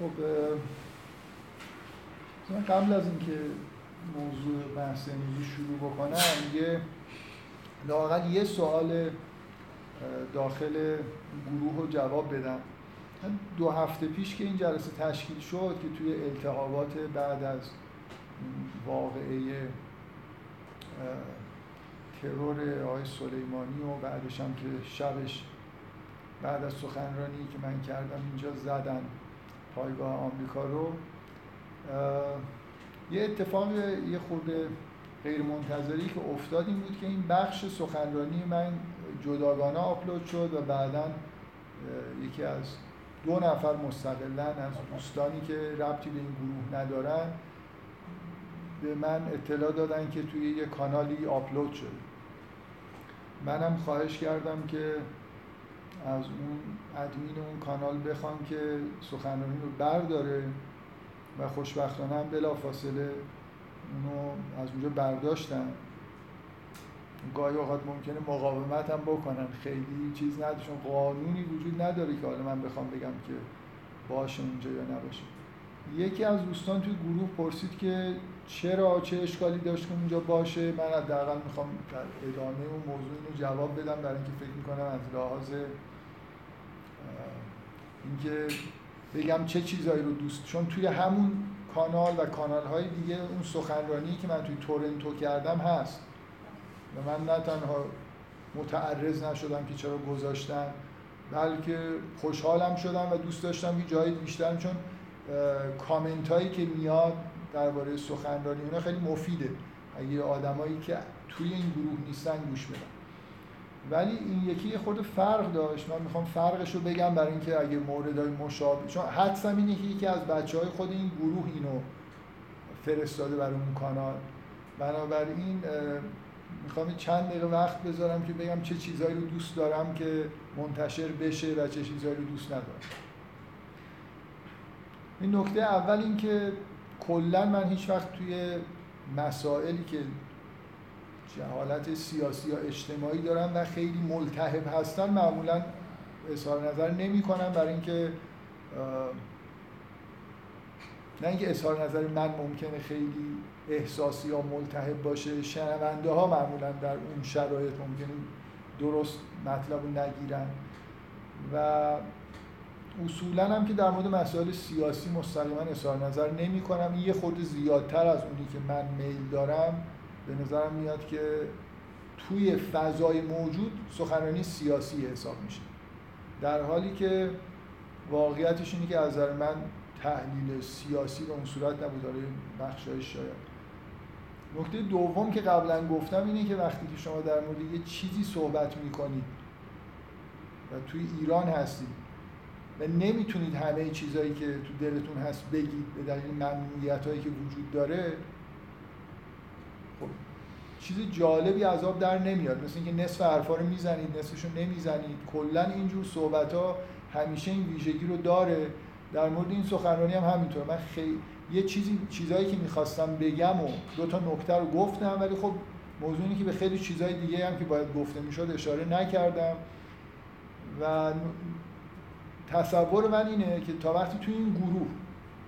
خب قبل از اینکه موضوع بحث امروزی شروع بکنم یه لاقل یه سوال داخل گروه رو جواب بدم. دو هفته پیش که این جلسه تشکیل شد که توی التحابات بعد از واقعه ترور آقای سلیمانی و بعدش هم که شبش بعد از سخنرانی که من کردم اینجا زدن. پایگاه آمریکا رو یه اتفاق یه خورده غیر منتظری که افتاد این بود که این بخش سخنرانی من جداگانه آپلود شد و بعدا یکی از دو نفر مستقلا از دوستانی که ربطی به این گروه ندارن به من اطلاع دادن که توی یه کانالی آپلود شد. منم خواهش کردم که از اون ادمین اون کانال بخوام که سخنرانی رو برداره و خوشبختانه هم بلا فاصله اونو از اونجا برداشتن. گاهی اوقات ممکنه مقاومت هم بکنن. خیلی چیز نداشتن قانونی وجود نداره که حالا من بخوام بگم که باشه اونجا یا نباشه. یکی از دوستان توی گروه پرسید که چرا چه اشکالی داشت که اونجا باشه؟ من حداقل می‌خوام در ادامه اون موضوع اینو جواب بدم برای اینکه فکر می‌کنم از لحاظ اینکه بگم چه چیزایی رو دوست چون توی همون کانال و کانال های دیگه اون سخنرانی که من توی تورنتو کردم هست. و من نه تنها متعرض نشدم که چرا گذاشتم بلکه خوشحالم شدم و دوست داشتم که جایی بیشتر چون کامنت هایی که میاد درباره سخنرانی اونا خیلی مفیده. اگه آدمایی که توی این گروه نیستن گوش بدن. ولی این یکی خورده فرق داشت. من می‌خوام فرقش رو بگم برای اینکه اگه موردهای مشابه چون حدسم اینه که یکی از بچه های خود این گروه اینو فرستاده برای اون کانال. بنابراین می‌خوام چند دقیقه وقت بذارم که بگم چه چیزهایی رو دوست دارم که منتشر بشه و چه چیزهایی رو دوست ندارم. این نکته اول این که کلا من هیچ وقت توی مسائلی که جهالت سیاسی یا اجتماعی دارن و خیلی ملتهب هستن معمولا اظهار نظر نمی کنم برای اینکه نه اینکه اظهار نظر من ممکنه خیلی احساسی یا ملتهب باشه شنونده ها معمولا در اون شرایط ممکنه درست مطلب رو نگیرن. و اصولا هم که در مورد مسائل سیاسی مستقیما اظهار نظر نمی کنم یه خورده زیادتر از اونی که من میل دارم به نظرم میاد که توی فضای موجود سخنرانی سیاسی حساب میشه. در حالی که واقعیتش اینه که از نظر من تحلیل سیاسی به اون صورت نبود. داره بخشای شاید نکته دوم که قبلا گفتم اینه که وقتی که شما در مورد یه چیزی صحبت می‌کنید و توی ایران هستید و نمی‌تونید همه چیزهایی که تو دلتون هست بگید به دلیل ممنوعیت هایی که وجود داره خب چیز جالبی از آب در نمیاد. مثل اینکه نصف حرفا رو می‌زنید نصفش رو نمی‌زنید. کلا اینجور صحبت ها همیشه این ویژگی رو داره. در مورد این سخنرانی هم همینطور. من خیلی یه چیزی چیزایی که می‌خواستم بگم و دو تا نکته رو گفتم ولی خب موضوعی که به خیلی چیزهای دیگه هم که باید گفته می‌شد اشاره نکردم. و تصور من اینه که تا وقتی توی این گروه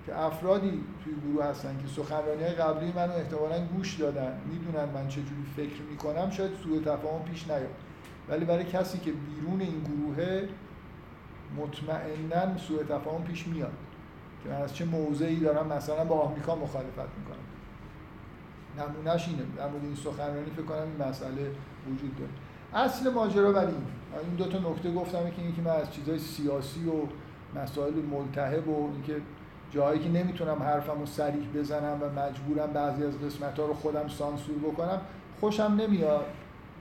که افرادی توی گروه هستن که سخنرانی های قبلی منو احتمالا گوش دادن می‌دونن من چجوری فکر می‌کنم شاید سوء تفاهم پیش نیاد. ولی برای کسی که بیرون این گروهه مطمئنا سوء تفاهم پیش میاد که من از چه موضعی دارم مثلا با آمریکا مخالفت می‌کنم. نمونهش اینه در مورد این سخنرانی فکر کنم این مسئله وجود داره. اصل ماجرا ولی این. این دو تا نکته گفتم که اینکه من از چیزهای سیاسی و مسائل ملتهب و اینکه جایی که نمی‌تونم حرفم رو صریح بزنم و مجبورم بعضی از قسمت ها رو خودم سانسور بکنم خوشم نمیاد.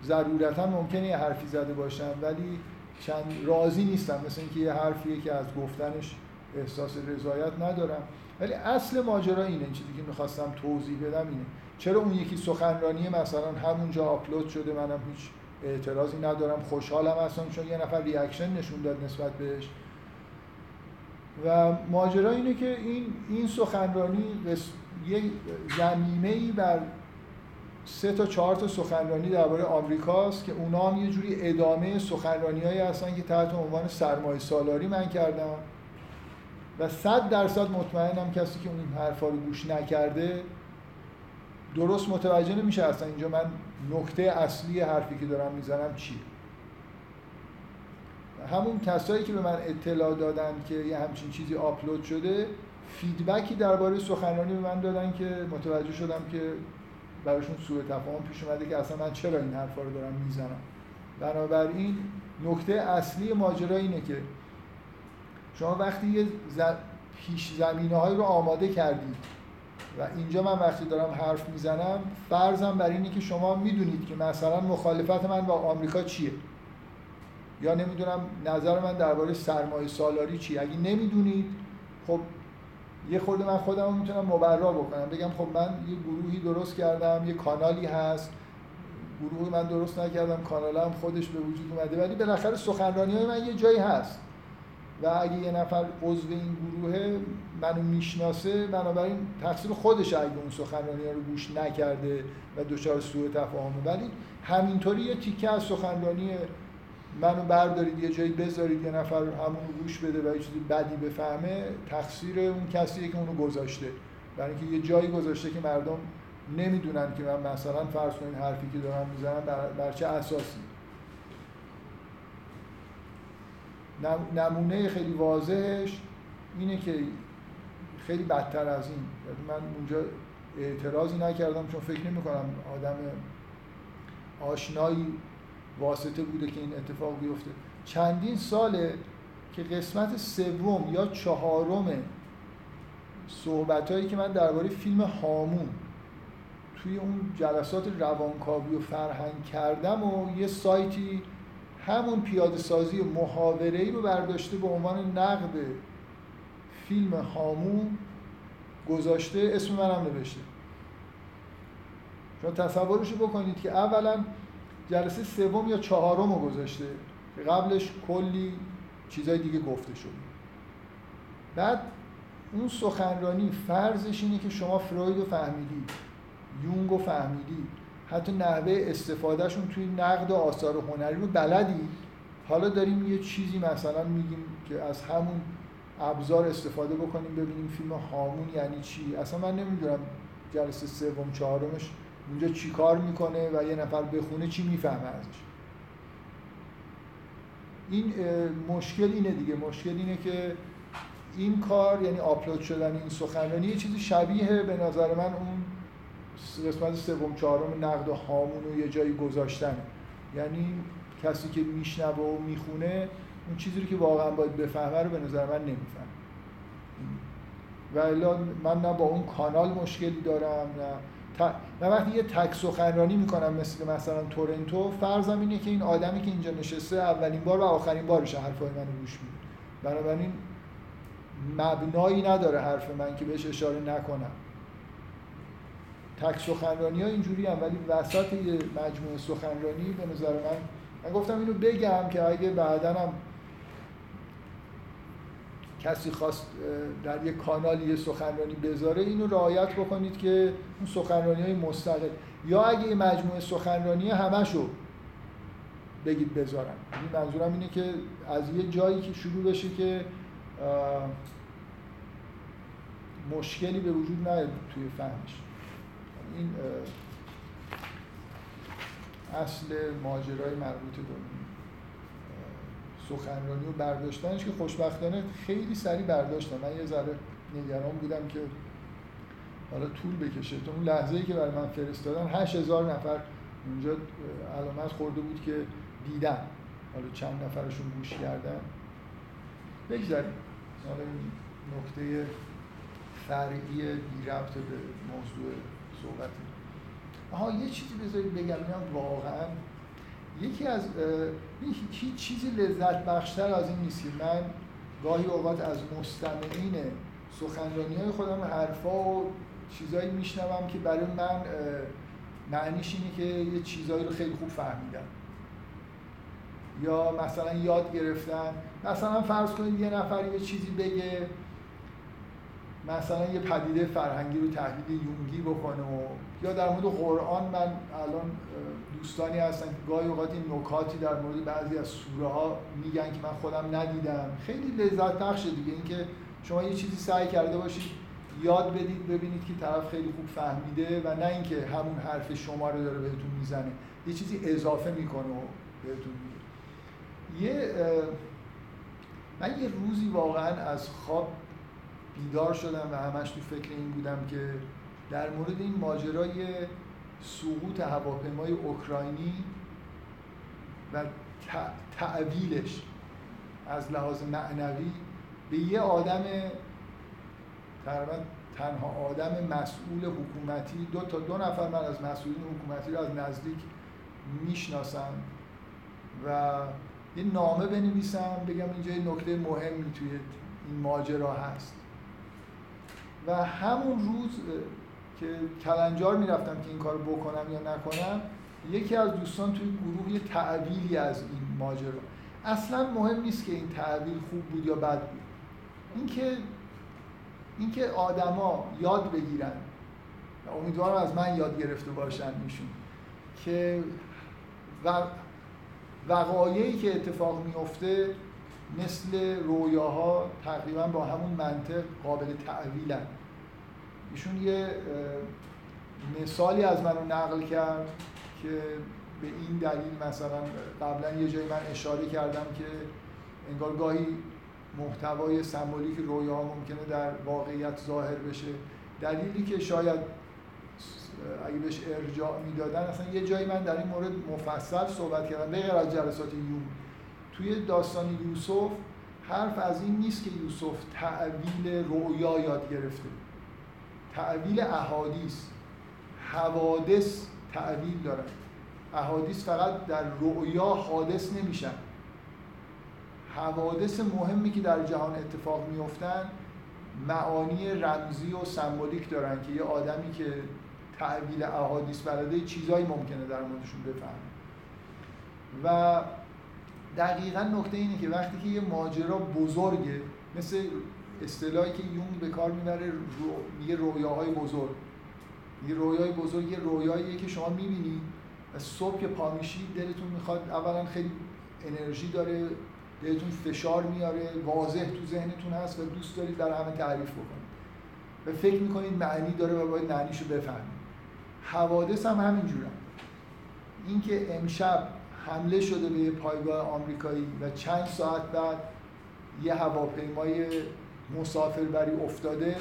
ضرورتا ممکنه یه حرفی زده باشم ولی چندان راضی نیستم. مثل اینکه یه حرفیه که از گفتنش احساس رضایت ندارم. ولی اصل ماجرا اینه چیزی که می‌خواستم توضیح بدم اینه. چرا اون یکی سخنرانی مثلا همونجا آپلود شده منم هیچ اعتراضی ندارم. خوشحالم هستم چون یه نفر reaction نشون داد نسبت بهش. و ماجرا اینه که این این سخنرانی یه زمینه ای بر سه تا چهار تا سخنرانی درباره آمریکاست که اونا هم یه جوری ادامه سخنرانی هایی هستن که تحت عنوان سرمایه سالاری من کردم. و صد درصد مطمئنم کسی که اون حرفا رو گوش نکرده درست متوجه نمیشه اصلا اینجا من نکته اصلی حرفی که دارم می‌زنم چیه. همون کسایی که به من اطلاع دادن که یه همچین چیزی آپلود شده فیدبکی درباره سخنرانی به من دادن که متوجه شدم که براشون سوء تفاهم پیش اومده که اصلا من چرا این حرفا رو دارم می‌زنم. بنابراین نکته اصلی ماجرا اینه که شما وقتی یه پیش زمینه های رو آماده کردید و اینجا من وقتی دارم حرف می‌زنم فرضم بر اینه که شما می‌دونید که مثلا مخالفت من با آمریکا چیه. یا نمی‌دونم نظر من درباره سرمایه سالاری چیه اگه نمی‌دونید خب یه خورده من خودم رو می‌تونم مبرا بکنم. بگم خب من یه گروهی درست کردم یه کانالی هست. گروهی من درست نکردم کانالم خودش به وجود اومده. ولی بالاخره سخنرانی های من یه جایی هست. و اگه یه نفر عضو این گروه منو می‌شناسه بنابراین تقصیر خودش اگه اون سخنرانی رو گوش نکرده و دچار سوء تفاهمه ولی همینطوری یه تیکه از سخنرانی منو بردارید یه جایی بذارید یه نفر همون گوش بده و یه چیزی بدی بفهمه تقصیر اون کسیه که اونو گذاشته. برای اینکه یه جایی گذاشته که مردم نمی‌دونن که من مثلا فرض کنید حرفی که دارم می‌زنم بر, چه اساسی. نمونه خیلی واضحش اینه که خیلی بدتر از این. یعنی من اونجا اعتراضی نکردم چون فکر نمی کنم آدم آشنایی واسطه بوده که این اتفاق بیفته. چندین ساله که قسمت سوم یا چهارم صحبت هایی که من درباره فیلم هامون توی اون جلسات روانکاوی و فرهنگ کردم و یه سایتی همون پیاده سازی ای رو برداشته به عنوان نقد فیلم هامون گذاشته اسم منم نوشته. شما تصورش بکنید که اولا جلسه سوم یا چهارم رو گذاشته. قبلش کلی چیزای دیگه گفته شده. بعد اون سخنرانی فرضش اینه که شما فروید رو فهمیدید یونگ رو فهمیدید حتی نحوه استفادهشون توی نقد و آثار هنری رو بلدی. حالا داریم یه چیزی مثلا میگیم که از همون ابزار استفاده بکنیم ببینیم فیلم هامون یعنی چی. اصلا من نمی‌دونم جلسه سوم چهارمش اونجا چی کار می‌کنه و یه نفر بخونه چی می‌فهمه ازش. این مشکل اینه دیگه. مشکل اینه که این کار یعنی آپلود شدن این سخنرانی یه چیزی شبیه به نظر من اون قسمت سوم چهارم نقد و هامون رو یه جایی گذاشتن. یعنی کسی که میشنوه و می‌خونه اون چیزی رو که واقعا باید بفهمه رو به نظر من نمیفهم و من نه با اون کانال مشکلی دارم نه و وقتی یه تک سخنرانی می‌کنم مثل مثلا تورنتو فرضم اینه که این آدمی که اینجا نشسته اولین بار و آخرین بارش حرفای منو گوش میده. بنابراین مبنایی نداره حرف من که بهش اشاره نکنم. تک سخنرانی ها اینجوری هم ولی وسط یه مجموعه سخنرانی به نظر من من گفتم اینو بگم که اگه بعدا هم کسی خواست در یه کانال یه سخنرانی بذاره اینو رعایت بکنید که اون سخنرانی های مستقل. یا اگه یه مجموعه سخنرانی همشو بگید بذارم این منظورم اینه که از یه جایی که شروع بشه که مشکلی به وجود نیاد توی فهمش. این اصل ماجرای مربوط به سخنرانی و برداشتنش که خوشبختانه خیلی سریع برداشتم. من یه ذره نگران بودم که حالا طول بکشه. تو اون لحظه ای که برای من فرستادن هشت هزار نفر اونجا علامت خورده بود که دیدن. حالا چند نفرشون گوش کردن. بگذاریم. حالا این نکته فرعی بی ربط به موضوع صحبت. آها یه چیزی بذارید بگم. اینم واقعا یکی از هیچ چیزی لذت بخشتر از این نیست من گاهی اوقات از مستمعین سخنرانی های خودم حرفا و چیزایی میشنوم که برای من معنیش اینه که یه چیزایی رو خیلی خوب فهمیدم. یا مثلا یاد گرفتن. مثلا فرض کنید یه نفر یه چیزی بگه مثلا یه پدیده فرهنگی رو تحلیل یونگی بکنه و یا در مورد قرآن من الان دوستانی هستن که گاهی اوقات این نکاتی در مورد بعضی از سوره ها میگن که من خودم ندیدم. خیلی لذت بخشه دیگه اینکه شما یه چیزی سعی کرده باشید یاد بدید ببینید که طرف خیلی خوب فهمیده و نه اینکه همون حرف شما رو داره بهتون می‌زنه. یه چیزی اضافه می‌کنه و بهتون میگه. یه من یه روزی واقعا از خواب بیدار شدم و همش تو فکر این بودم که در مورد این ماجرای سقوط هواپیمای اوکراینی و تعویلش از لحاظ معنوی به یه آدم تقریبا تنها آدم مسئول حکومتی دو تا دو نفر من از مسئولین حکومتی رو از نزدیک می‌شناسم و یه نامه بنویسم بگم اینجا یه نکته مهمی توی این ماجرا هست. و همون روز که کلنجار می‌رفتم که این کار بکنم یا نکنم یکی از دوستان توی گروه یه تعویلی از این ماجرا. اصلا مهم نیست که این تعویل خوب بود یا بد بود. اینکه اینکه آدما یاد بگیرن. امیدوارم از من یاد گرفته باشن ایشون. که و وقایعی که اتفاق میفته مثل رویاها تقریبا با همون منطق قابل تعویلن. ایشون یه مثالی از منو نقل کرد که به این دلیل مثلا قبلا یه جایی من اشاره کردم که انگار گاهی محتوای سمبولیک رویا ممکنه در واقعیت ظاهر بشه. دلیلی که شاید اگه بهش ارجاع می‌دادن اصلا یه جایی من در این مورد مفصل صحبت کردم. به از جلسات یوم. توی داستان یوسف حرف از این نیست که یوسف تعویل رویا یاد گرفته. تعویل احادیث. حوادث تعویل دارن. احادیث فقط در رؤیا حادث نمیشن. حوادث مهمی که در جهان اتفاق میفتن معانی رمزی و سمبولیک دارن که یه آدمی که تعویل احادیث بلده چیزایی ممکنه در موردشون بفهمه. و دقیقا نکته اینه که وقتی که یه ماجرا بزرگه مثل اصطلاحی که یون به کار می‌بره رو... میگه رویاهای بزرگ. یه رویای بزرگ یه رویاییه که شما می‌بینید و صبح که پا میشید دلتون می‌خواد اولا خیلی انرژی داره بهتون فشار میاره واضح تو ذهنتون هست و دوست دارید در همه تعریف بکنید. و فکر می‌کنید معنی داره و باید معنیشو بفهمید. حوادث هم همینجورن اینکه امشب حمله شده به یه پایگاه آمریکایی و چند ساعت بعد یه هواپیمای مسافربری افتاده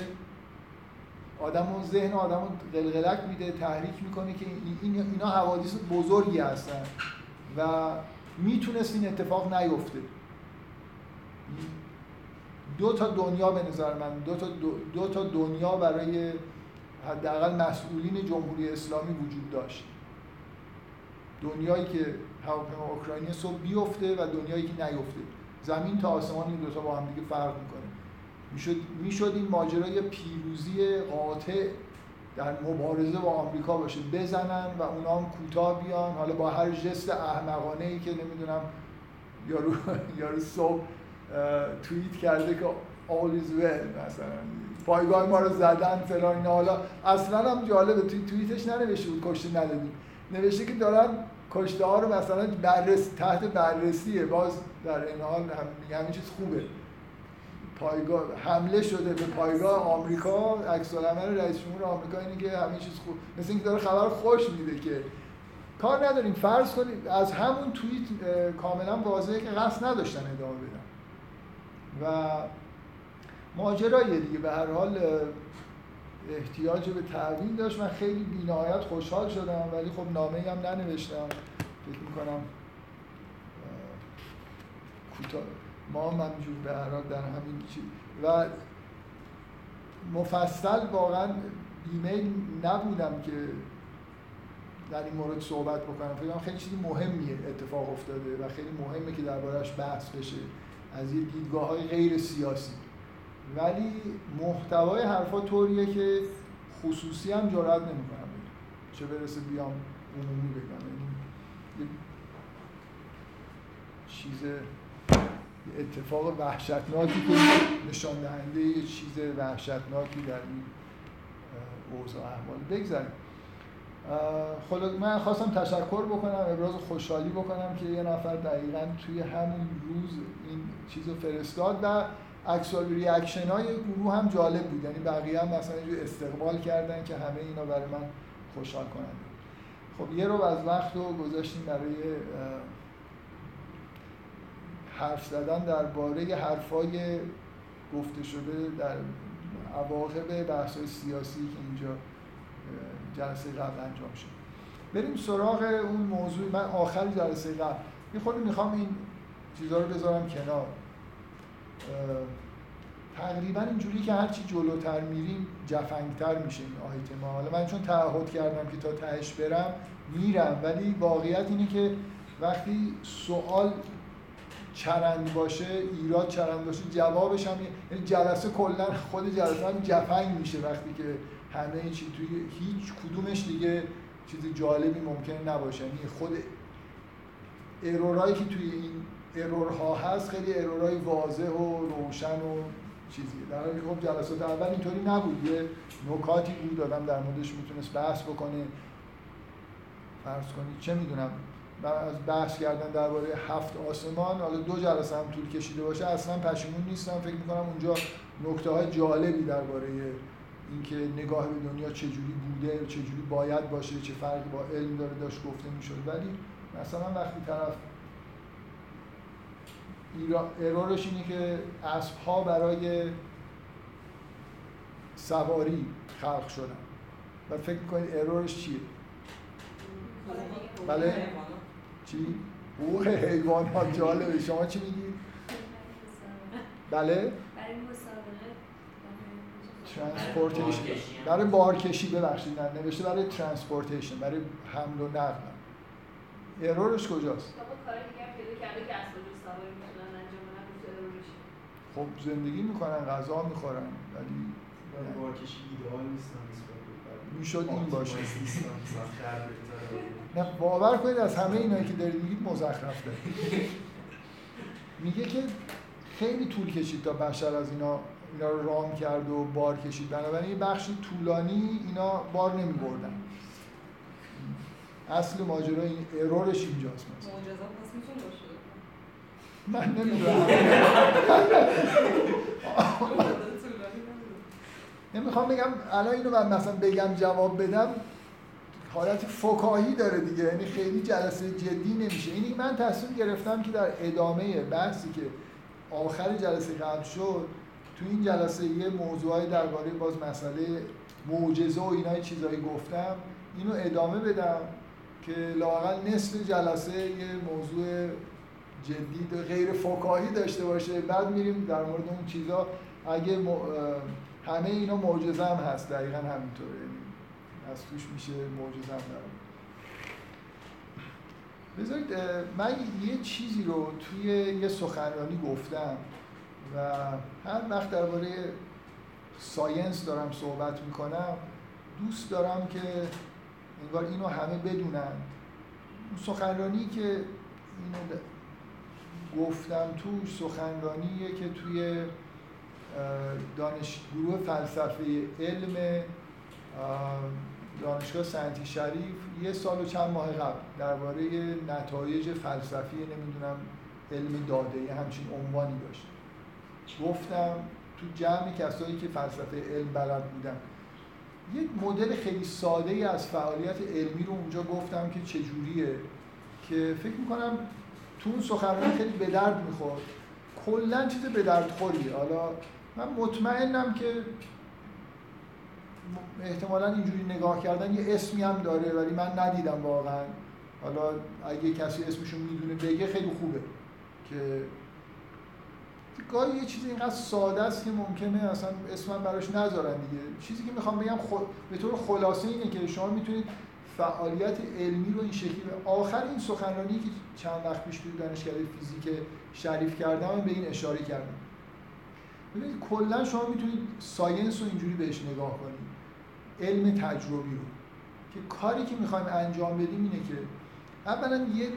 آدم اون ذهن آدم قلقلک میده تحریک می‌کنه که این اینا حوادث بزرگی هستن و می‌تونست این اتفاق نیفته. دو تا دنیا به نظر من دو تا, دو, تا دنیا برای حداقل مسئولین جمهوری اسلامی وجود داشت. دنیایی که هواپیما اوکراینی صبح بیفته و دنیایی که نیفته. زمین تا آسمان این دوتا با هم دیگه فرق می‌کنه. می‌شد می‌شد این ماجرای پیروزی قاطع در مبارزه با آمریکا باشه. بزنن و اونا هم کوتاه بیان. حالا با هر جست احمقانه ای که نمی‌دونم یارو یارو صبح توییت کرده که all is well مثلا. پایگاه ما رو زدن فلان اینا. حالا اصلا هم جالبه. توی توییتش ننوشته بود کشته ندادیم. نوشته که دارن کشته ها رو مثلا بررس تحت بررسیه. باز در این حال هم همین چیز خوبه. پایگاه حمله شده به پایگاه آمریکا عکس العمل رئیس جمهور آمریکا اینه که همین چیز خوب مثل اینکه داره خبر خوش میده که کار نداریم فرض کنید از همون توییت کاملا واضحه که قصد نداشتن ادامه بدن. و ماجرای دیگه. به هر حال احتیاج به تعویل داشت. من خیلی بینهایت خوشحال شدم ولی خب نامه هم ننوشتم. فکر می‌کنم کوتاه ما هم همینجور به هر در همین چیز و مفصل واقعا ایمیل نبودم که در این مورد صحبت بکنم. فکر خیلی چیزی مهمیه اتفاق افتاده و خیلی مهمه که دربارهش بحث بشه. از یه دیدگاه های غیر سیاسی. ولی محتوای حرفا طوریه که خصوصی هم جرات نمی‌کنم چه برسه بیام عمومی بگم. یعنی چیز اتفاق وحشتناکی که نشان دهنده یه چیز وحشتناکی در این اوضاع احوال بگذاریم. خلاص من خواستم تشکر بکنم ابراز خوشحالی بکنم که یه نفر دقیقا توی همون روز این چیز رو فرستاد و اکسال ریاکشن های گروه هم جالب بود. یعنی بقیه هم مثلا استقبال کردن که همه اینا برای من خوشحال کننده. خب یه رو از وقت رو گذاشتیم برای حرف زدن درباره حرفای گفته شده در عواقب بحث سیاسی که اینجا جلسه قبل انجام شد. بریم سراغ اون موضوع. من آخر جلسه قبل. یه خود می‌خوام این چیزها رو بذارم کنار. تقریبا اینجوری که هرچی جلوتر میریم جفنگتر میشه این آیتما حالا من چون تعهد کردم که تا تهش برم میرم. ولی واقعیت اینه که وقتی سوال چرند باشه ایراد چرند باشه جوابش هم یعنی جلسه کلا خود جلسه هم جفنگ میشه وقتی که همه چی توی هیچ کدومش دیگه چیز جالبی ممکنه نباشه. یعنی خود ارورایی که توی این ارورها هست خیلی ارورای واضح و روشن و چیزی در حالی خب جلسات اول اینطوری نبود. یه نکاتی بود آدم در موردش می‌تونست بحث بکنه. فرض کنید چه می‌دونم از بحث کردن درباره هفت آسمان حالا دو جلسه هم طول کشیده باشه اصلا پشیمون نیستم. فکر می‌کنم اونجا نکته های جالبی درباره اینکه نگاه به دنیا چجوری بوده چجوری باید باشه چه فرقی با علم داره داشت گفته می‌شد. ولی مثلا وقتی طرف ارورش اینه که اسب ها برای سواری خلق شدن. و فکر کنید error ش چیه؟ بله. چی؟ حقوق حیوانات جالبه شما چی میگید؟ بله؟ transportation برای بارکشی ببخشید نه نوشته برای transportation برای حمل و نقل error ش کجاست؟ خب زندگی می‌کنن غذا می‌خورن ولی بارکشی ایدئال نیستن می‌شد این باشه نه باور کنید از همه اینایی که دارید میگید مزخرف دارید. میگه که خیلی طول کشید تا بشر از اینا اینا رو رام کرد و بار کشید. بنابراین یه بخش طولانی اینا بار نمی بردن. اصل ماجرا این ارورش اینجاست. مثلا من نمی‌دونم. نمی‌خوام بگم الان اینو من مثلا بگم جواب بدم. حالت فکاهی داره دیگه. یعنی خیلی جلسه جدی نمیشه. اینی من تصمیم گرفتم که در ادامه بحثی که آخر جلسه قبل شد تو این جلسه یه موضوعی درباره باز مسئله معجزه و اینا چیزایی گفتم اینو ادامه بدم که لاقل نصف جلسه یه موضوع جدید غیر فکاهی داشته باشه. بعد میریم در مورد اون چیزا. اگه همه اینا معجزه هم هست. دقیقا همینطوره. از توش میشه معجزه هم دارم بذارید من یه چیزی رو توی یه سخنرانی گفتم و هر وقت درباره ساینس دارم صحبت می‌کنم دوست دارم که انگار اینو همه بدونن. اون سخنرانی که اینو گفتم توش سخنرانیه که توی دانشگاه فلسفه علم دانشگاه سنتی شریف یه سال و چند ماه قبل درباره نتایج فلسفی نمی‌دونم علم داده یه همچین عنوانی داشت. گفتم تو جمع کسایی که فلسفه علم بلد بودن یک مدل خیلی ساده ای از فعالیت علمی رو اونجا گفتم که چجوریه که فکر می‌کنم تو اون سخنرانی خیلی به درد می‌خورد. کلا چیز به درد خوریه. حالا من مطمئنم که احتمالا اینجوری نگاه کردن یه اسمی هم داره ولی من ندیدم واقعا. حالا اگه کسی اسمشو می‌دونه بگه خیلی خوبه که گاهی یه چیزی اینقدر ساده است که ممکنه اصلا اسمم براش نذارن دیگه. چیزی که می‌خوام بگم خود به طور خلاصه اینه که شما می‌تونید فعالیت علمی رو این شکلی آخر این سخنرانی که چند وقت پیش توی دانشکده فیزیک شریف کردم به این اشاره کردم. ببینید کلا شما می‌تونید ساینس رو اینجوری بهش نگاه کنید. علم تجربی رو. که کاری که می‌خوایم انجام بدیم اینه که اولا یه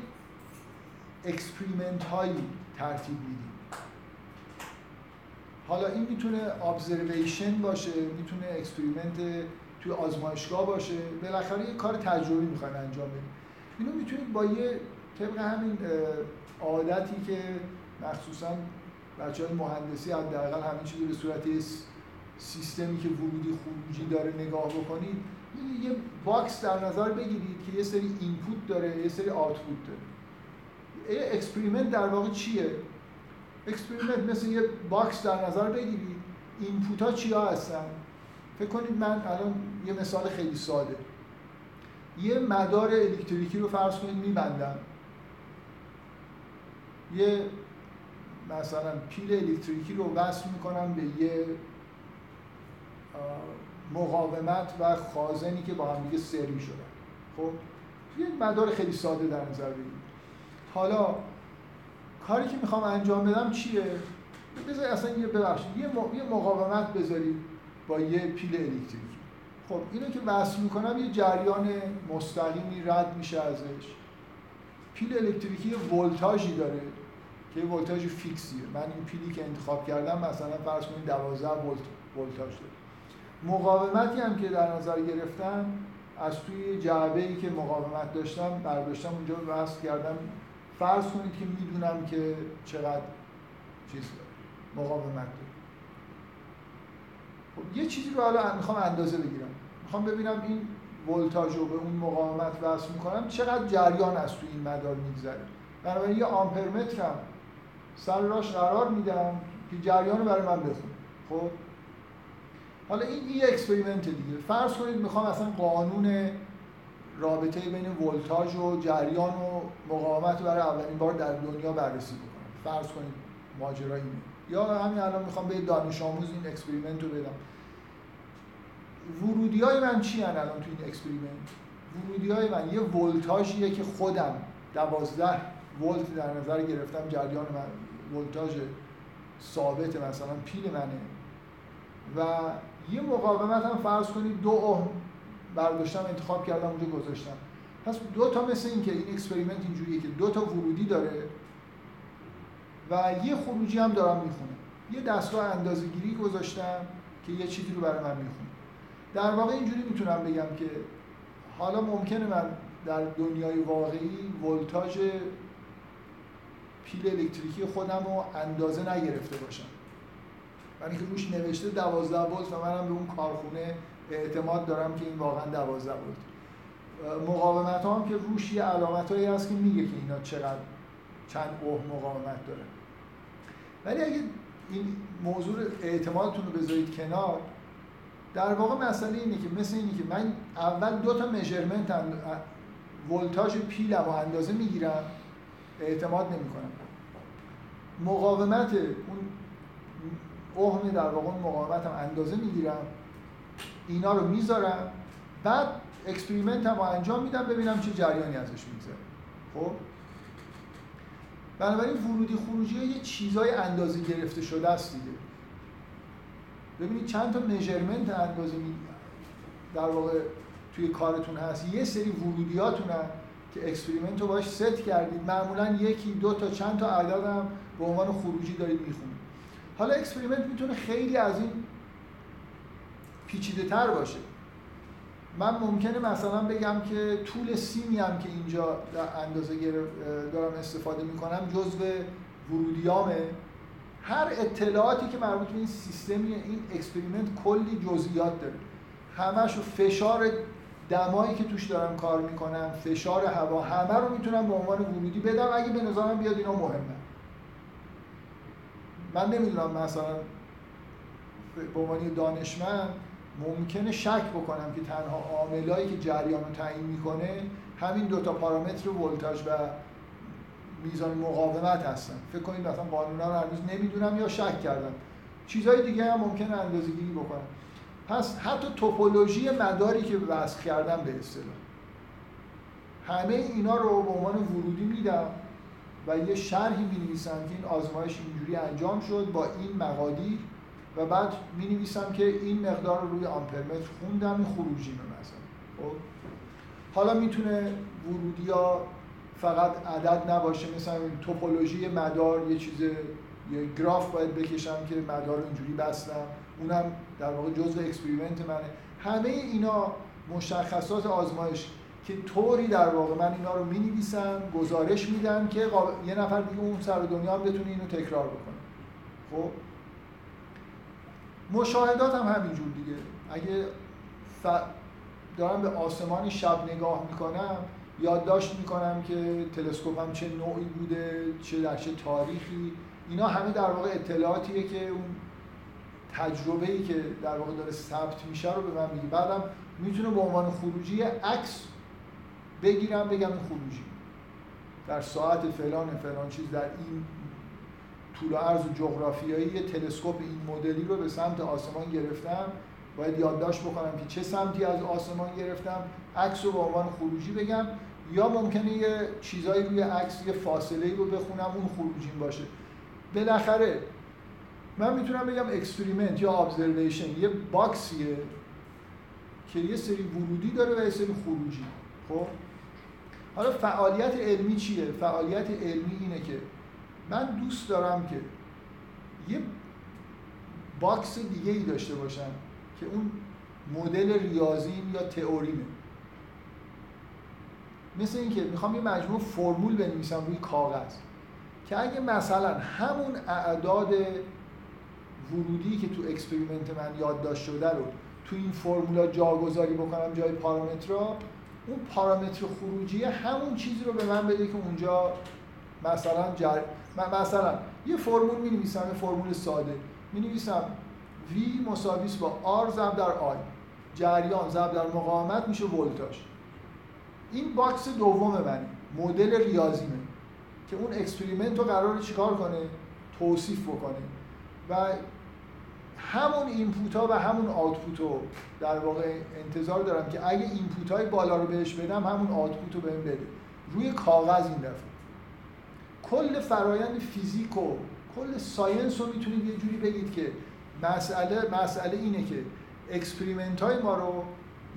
experiment هایی ترتیب میدیم. حالا این می‌تونه observation باشه می‌تونه experiment توی آزمایشگاه باشه. بالاخره یه کار تجربی می‌خوایم انجام بدیم. اینو می‌تونید با یه طبق همین عادتی که مخصوصا بچه های مهندسی حداقل همه چیزی به صورت سیستمی که ورودی خروجی داره نگاه بکنید یه box در نظر بگیرید که یه سری input داره یه سری output داره. یه experiment در واقع چیه؟ experiment مثل یه box در نظر بگیرید input ها چیا هستن؟ فکر کنید من الان یه مثال خیلی ساده. یه مدار الکتریکی رو فرض کنید میبندم. یه مثلا پیل الکتریکی رو وصل می‌کنم به یه مقاومت و خازنی که با هم دیگه سری شدن خب یه مدار خیلی ساده در نظر بگیرید حالا کاری که می‌خوام انجام بدم چیه؟ بذار اصلا یه ببخشید یه مقاومت بذارید با یه پیل الکتریکی. خب اینو که وصل می‌کنم یه جریان مستقیمی رد میشه ازش. پیل الکتریکی یه ولتاژی داره که یه ولتاژ فیکسیه. من این پیلی که انتخاب کردم مثلا فرض کنید 12 ولت ولتاژ داره. مقاومتی هم که در نظر گرفتم از توی جعبه ای که مقاومت داشتم برداشتم اونجا وصل کردم. فرض کنید که می‌دونم که چقدر چیز مقاومت داره. خب یه چیزی رو حالا می‌خوام اندازه بگیرم. می‌خوام ببینم این ولتاژ رو به اون مقاومت وصل می‌کنم چقدر جریان از توی این مدار میگذره. بنابراین یه آمپرمترم سر راش قرار میدم که جریان رو برای من بخونه. خب؟ حالا این یه experiment دیگه. فرض کنید می‌خوام اصلا قانون رابطه بین ولتاژ و جریان و مقاومت رو برای اولین بار در دنیا بررسی بکنم. فرض کنید ماجرا اینه. یا همین الان می‌خوام به دانش آموز این experiment رو بدم. ورودی های من چی هن الان تو این experiment؟ ورودی های من یه ولتاژیه که خودم دوازده ولت در نظر گرفتم جریان من ولتاژ ثابت مثلا پیل منه. و یه مقاومت هم فرض کنید دو اوم برداشتم انتخاب کردم اونجا گذاشتم. پس دو تا مثل این که این experiment اینجوریه که دو تا ورودی داره و یه خروجی هم دارم می‌خونه یه دستگاه اندازه‌گیری گذاشتم که یه چیزی رو برای من می‌خونه. در واقع اینجوری می‌تونم بگم که حالا ممکنه من در دنیای واقعی ولتاژ پیل الکتریکی خودم رو اندازه نگرفته باشم. من که روش نوشته 12 ولت و منم به اون کارخونه اعتماد دارم که این واقعا 12 ولت مقاومت هم که روش یه علامت هایی هست که میگه که اینا چقدر چند اوه مقاومت داره. ولی اگه این موضوع اعتمادتون رو بذارید کنار در واقع مسئله اینه که مثل اینه که من اول دو تا measurement ولتاژ پیلم و اندازه می‌گیرم اعتماد نمی‌کنم. مقاومت اون اهم در واقع اون مقاومت هم اندازه می‌گیرم. اینا رو می‌ذارم. بعد experiment هم رو انجام میدم ببینم چه جریانی ازش میگذره. خب؟ بنابراین ورودی خروجی یه چیزای اندازه گرفته شده است دیگه. ببینید چند تا measurement اندازه می در واقع توی کارتون هست. یه سری ورودیاتون هم که experiment رو باش ست کردید. معمولا یکی دو تا چند تا عدد هم به عنوان خروجی دارید می‌خونید. حالا experiment می‌تونه خیلی از این پیچیده تر باشه. من ممکنه مثلا بگم که طول سیمی هم که اینجا در اندازه دارم استفاده می‌کنم جزو ورودیامه هر اطلاعاتی که مربوط به این سیستمی این experiment کلی جزئیات داره. همش فشار دمایی که توش دارم کار می‌کنم فشار هوا همه رو می‌تونم به عنوان ورودی بدم. اگه به نظرم بیاد اینا مهمه. من نمی‌دونم مثلا به عنوان دانشمند ممکنه شک بکنم که تنها عاملایی که جریان رو تعیین می‌کنه همین دوتا پارامتر ولتاژ و میزان مقاومت هستن. فکر کنید مثلا قانونا رو هنوز نمی‌دونم یا شک کردم چیزهای دیگه هم ممکنه اندازه‌گیری بکنم پس حتی توپولوژی مداری که وصل کردم به اصطلاح. همه اینا رو به عنوان ورودی میدم. و یه شرحی می نویسم که این آزمایش اینجوری انجام شد با این مقادیر و بعد می نویسم که این مقدار رو روی آمپرمتر خوندم این خروجی رو مثلا خب؟ حالا می‌تونه ورودی ها فقط عدد نباشه مثلا توپولوژی مدار یه چیز یه گراف باید بکشم که مدار رو اینجوری بستم. اونم در واقع جزء experiment منه. همه اینا مشخصات آزمایش که طوری در واقع من اینا رو می گزارش میدم که یه نفر دیگه اون سر دنیا هم بتونه اینو تکرار بکنه. خب؟ مشاهدات هم همینجور دیگه. اگه ف... دارم به آسمان شب نگاه می‌کنم یادداشت می‌کنم که تلسکوپم چه نوعی بوده چه در چه تاریخی. اینا همه در واقع اطلاعاتیه که اون تجربه ای که در واقع داره ثبت میشه رو به من میگه. بعدم می‌تونه به عنوان خروجی عکس بگیرم بگم خروجی. در ساعت فلان فلان چیز در این طول و عرض جغرافیایی یه تلسکوپ این مدلی رو به سمت آسمان گرفتم. باید یادداشت بکنم که چه سمتی از آسمان گرفتم. عکس رو به عنوان خروجی بگم. یا ممکنه یه چیزایی روی عکس یه فاصله رو بخونم اون خروجیم باشه. بالاخره من می‌تونم بگم experiment یا observation. یه box یه که یه سری ورودی داره و یه سری خروجی. خب؟ حالا فعالیت علمی چیه؟ فعالیت علمی اینه که من دوست دارم که یه box دیگه ای داشته باشم که اون مدل ریاضیم یا تئوریمه. مثل اینکه می‌خوام یه مجموع فرمول بنویسم روی کاغذ که اگه مثلا همون اعداد ورودی که تو experiment من یادداشت شده رو تو این فرمولا جاگذاری بکنم جای پارامترها اون پارامتر خروجی همون چیزی رو به من بده که اونجا مثلا جر... مثلا یه فرمول می نویسم یه فرمول ساده. می نویسم V مساوی با R ضرب در I. جریان ضرب در مقاومت میشه ولتاژ این box دوم من مدل ریاضیمه که اون experiment رو قرار چیکار کنه؟ توصیف بکنه. و همون input ها و همون output رو در واقع انتظار دارم که اگه input های بالا رو بهش بدم همون output رو بهم بده. روی کاغذ این دفعه. کل فرایند فیزیک و کل science رو می‌تونید یه جوری بگید که مسئله مسئله اینه که experiment های ما رو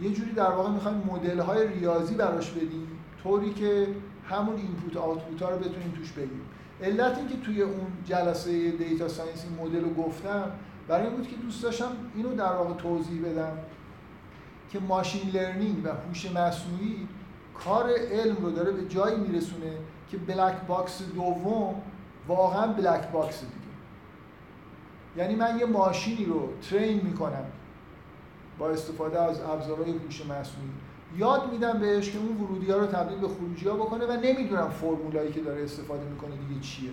یه جوری در واقع می‌خوایم مدل های ریاضی براش بدیم طوری که همون input output ها رو بتونیم توش بگیریم. علت اینکه توی اون جلسه data science این مدل رو گفتم برای این بود که دوست داشتم اینو در واقع توضیح بدم که machine learning و هوش مصنوعی کار علم رو داره به جایی میرسونه که black box دوم واقعا black box دیگه. یعنی من یه ماشینی رو train می‌کنم با استفاده از ابزارهای هوش مصنوعی. یاد میدم بهش که اون ورودی ها رو تبدیل به خروجی ها بکنه و نمی‌دونم فرمولایی که داره استفاده می‌کنه دیگه چیه.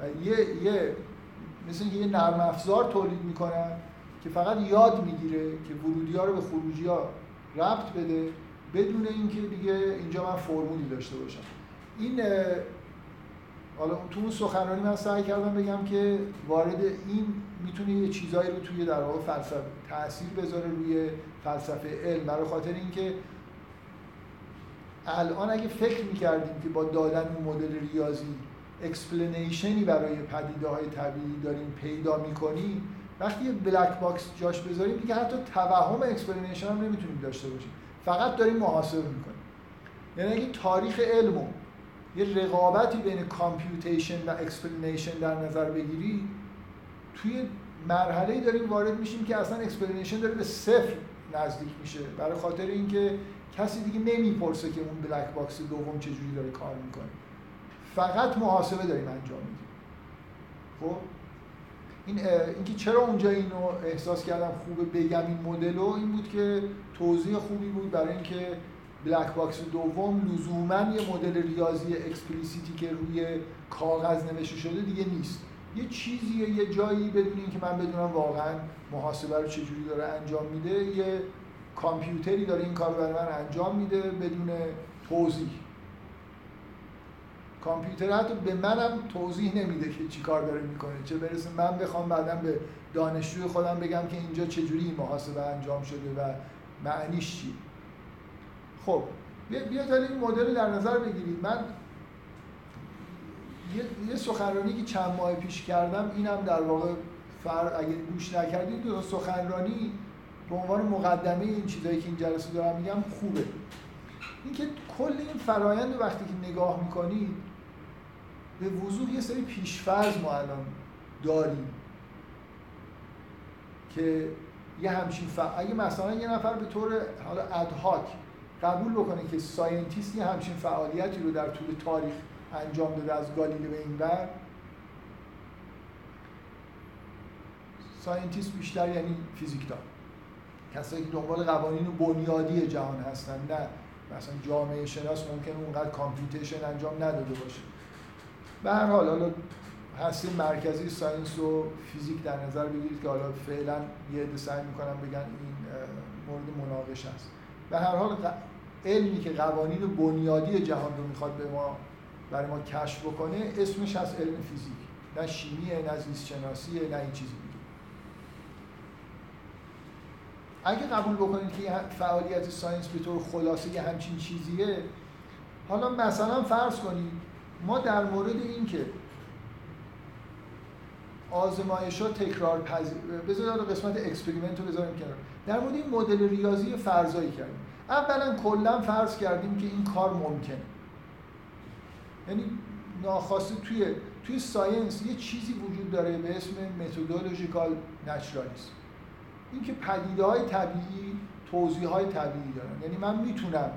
و یه یه مثل اینکه یه نرم افزار تولید می‌کنن که فقط یاد می‌گیره که ورودی ها رو به خروجی ها ربط بده بدون اینکه دیگه اینجا من فرمولی داشته باشم. این حالا تو اون سخنرانی من سعی کردم بگم که وارد این می‌تونه یه چیزایی رو توی در واقع فلسفه تاثیر بذاره روی فلسفه علم. برای خاطر اینکه الان اگه فکر می‌کردیم که با دادن اون مدل ریاضی explanation ی برای پدیده های طبیعی داریم پیدا می‌کنیم وقتی یه black box جاش بذاریم دیگه حتی توهم explanation هم نمی‌تونیم داشته باشیم. فقط داریم محاسبه می‌کنیم. یعنی اگه تاریخ علم یه رقابتی بین computation و explanation در نظر بگیری توی مرحله داریم وارد میشیم که اصلا explanation داره به صفر نزدیک میشه. برای خاطر اینکه کسی دیگه نمی‌پرسه که اون black box دوم چجوری داره کار می‌کنه. فقط محاسبه داریم انجام میدیم. خب؟ این اینکه چرا اونجا اینو احساس کردم خوبه بگم این مدل این بود که توضیح خوبی بود برای اینکه black box دوم لزوما یه مدل ریاضی explicit ی که روی کاغذ نوشته شده دیگه نیست. یه چیزیه یه جایی بدون اینکه من بدونم واقعا محاسبه رو چجوری داره انجام میده. یه کامپیوتری داره این کار برای من انجام میده بدون توضیح. کامپیوتر حتی به منم توضیح نمیده که چی کار داره می‌کنه. چه برسه من بخوام بعدا به دانشجوی خودم بگم که اینجا چجوری این محاسبه انجام شده و معنیش چی خب بیاید این مدل در نظر بگیرید. من یه, یه سخنرانی که چند ماه پیش کردم اینم در واقع فر اگه گوش نکردید دو سخنرانی به عنوان مقدمه این چیزایی که این جلسه دارم میگم خوبه. اینکه کل این فرایند وقتی که نگاه می‌کنید به وضوح یه سری پیشفرض ما الان داریم که یه همچین ف... اگه مثلا یه نفر به طور حالا ad hoc قبول بکنه که scientist یه همچین فعالیتی رو در طول تاریخ انجام داده از گالیله به این ور scientist بیشتر یعنی فیزیکدان. کسایی که دنبال قوانین بنیادی جهان هستن نه. مثلا جامعه شناس ممکن اونقدر computation انجام نداده باشه. به هر حال حالا هسته مرکزی science و فیزیک در نظر بگیرید که حالا فعلا یه عده سعی می‌کنم بگن این مورد مناقش است به هر حال علمی که قوانین بنیادی جهان رو می‌خواد به ما برای ما کشف بکنه اسمش از علم فیزیک. نه شیمیه نه زیست شناسیه نه این چیزی دیگه اگه قبول بکنید که فعالیت ساینس به طور خلاصه یه همچین چیزیه حالا مثلا فرض کنید ما در مورد این که آزمایش ها تکرار پذیر بذارید قسمت experiment رو بذاریم کنار. در مورد این مدل ریاضی فرضایی کردیم. اولا کلا فرض کردیم که این کار ممکنه. یعنی ناخواسته توی توی science یه چیزی وجود داره به اسم methodological naturalism. این که پدیده های طبیعی توضیح های طبیعی دارن. یعنی من می‌تونم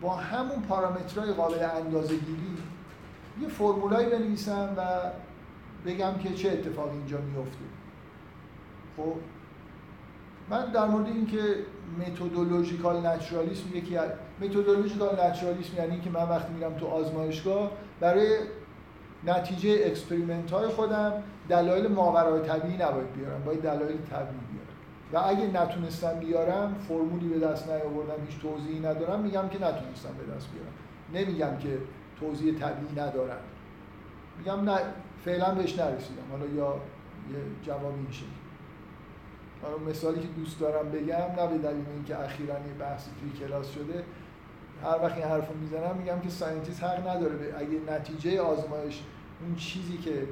با همون پارامترهای قابل اندازه گیری یه فرمولایی بنویسم و بگم که چه اتفاقی اینجا میفته خب؟ من در مورد اینکه methodological naturalism یکی از methodological naturalism یعنی که من وقتی میرم تو آزمایشگاه برای نتیجه experiment های خودم دلایل ماورای طبیعی نباید بیارم باید دلایل طبیعی. و اگه نتونستم بیارم فرمولی به دست نیاوردم هیچ توضیحی ندارم میگم که نتونستم به دست بیارم. نمیگم که توضیح طبیعی ندارم. میگم نه فعلا بهش نرسیدم. حالا یا یه جواب این شکل. مثالی که دوست دارم بگم نه به دلیل اینکه اخیرا یه بحثی توی کلاس شده هر وقت این حرفو می‌زنم میگم که scientist حق نداره به اگه نتیجه آزمایش اون چیزی که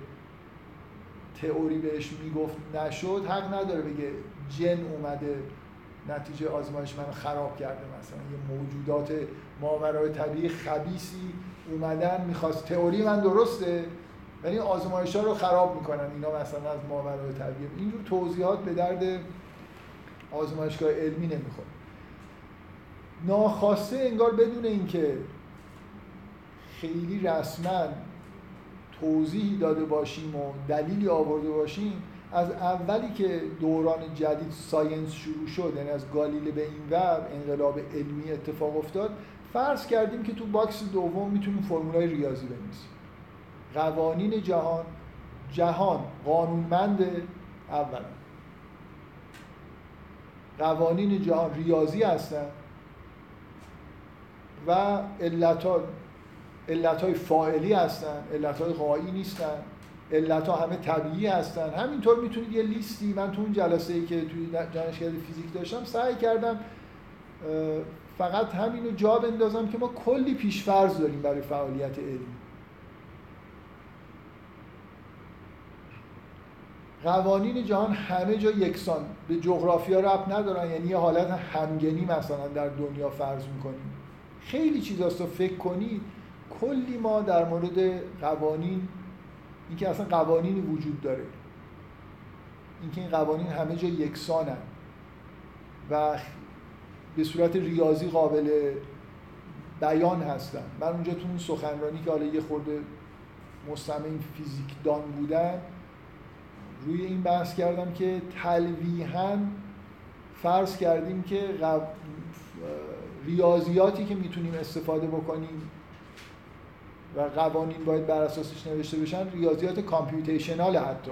تئوری بهش می‌گفت نشد حق نداره بگه جن اومده نتیجه آزمایش منو خراب کرده مثلا. یه موجودات ماورای طبیعی خبیسی اومدن می‌خواست تئوری من درسته ولی آزمایش ها رو خراب می‌کنن. اینا مثلا از ماورای طبیعی. اینجور توضیحات به درد آزمایشگاه علمی نمی‌خوره. ناخواسته انگار بدون اینکه خیلی رسما توضیحی داده باشیم و دلیلی آورده باشیم از اولی که دوران جدید science شروع شد یعنی از گالیله به این ور انقلاب علمی اتفاق افتاد فرض کردیم که تو box دوم می‌تونیم فرمولای ریاضی بنویسیم. قوانین جهان جهان قانونمند اولا قوانین جهان ریاضی هستن و علت ها علت های فاعلی هستن علت های غایی نیستن. علت ها همه طبیعی هستن. همینطور می‌تونید یه لیستی من تو اون جلسه ای که توی دانشگاه فیزیک داشتم سعی کردم فقط همین رو جا بندازم که ما کلی پیشفرض داریم برای فعالیت علمی قوانین جهان همه جا یکسان. به جغرافیا ربط ندارن یعنی یه حالت همگنی مثلا در دنیا فرض می‌کنیم. خیلی چیزاست رو فکر کنی کلی ما در مورد قوانین اینکه اصلا قوانینی وجود داره. اینکه این قوانین همه جا یکسانن. و به صورت ریاضی قابل بیان هستن. من اونجا تو اون سخنرانی که حالا یه خورده مستمع فیزیکدان بودن روی این بحث کردم که تلویحا فرض کردیم که ریاضیاتی که می‌تونیم استفاده بکنیم و قوانین باید بر اساسش نوشته بشن ریاضیات کامپیوتیشنال حتی.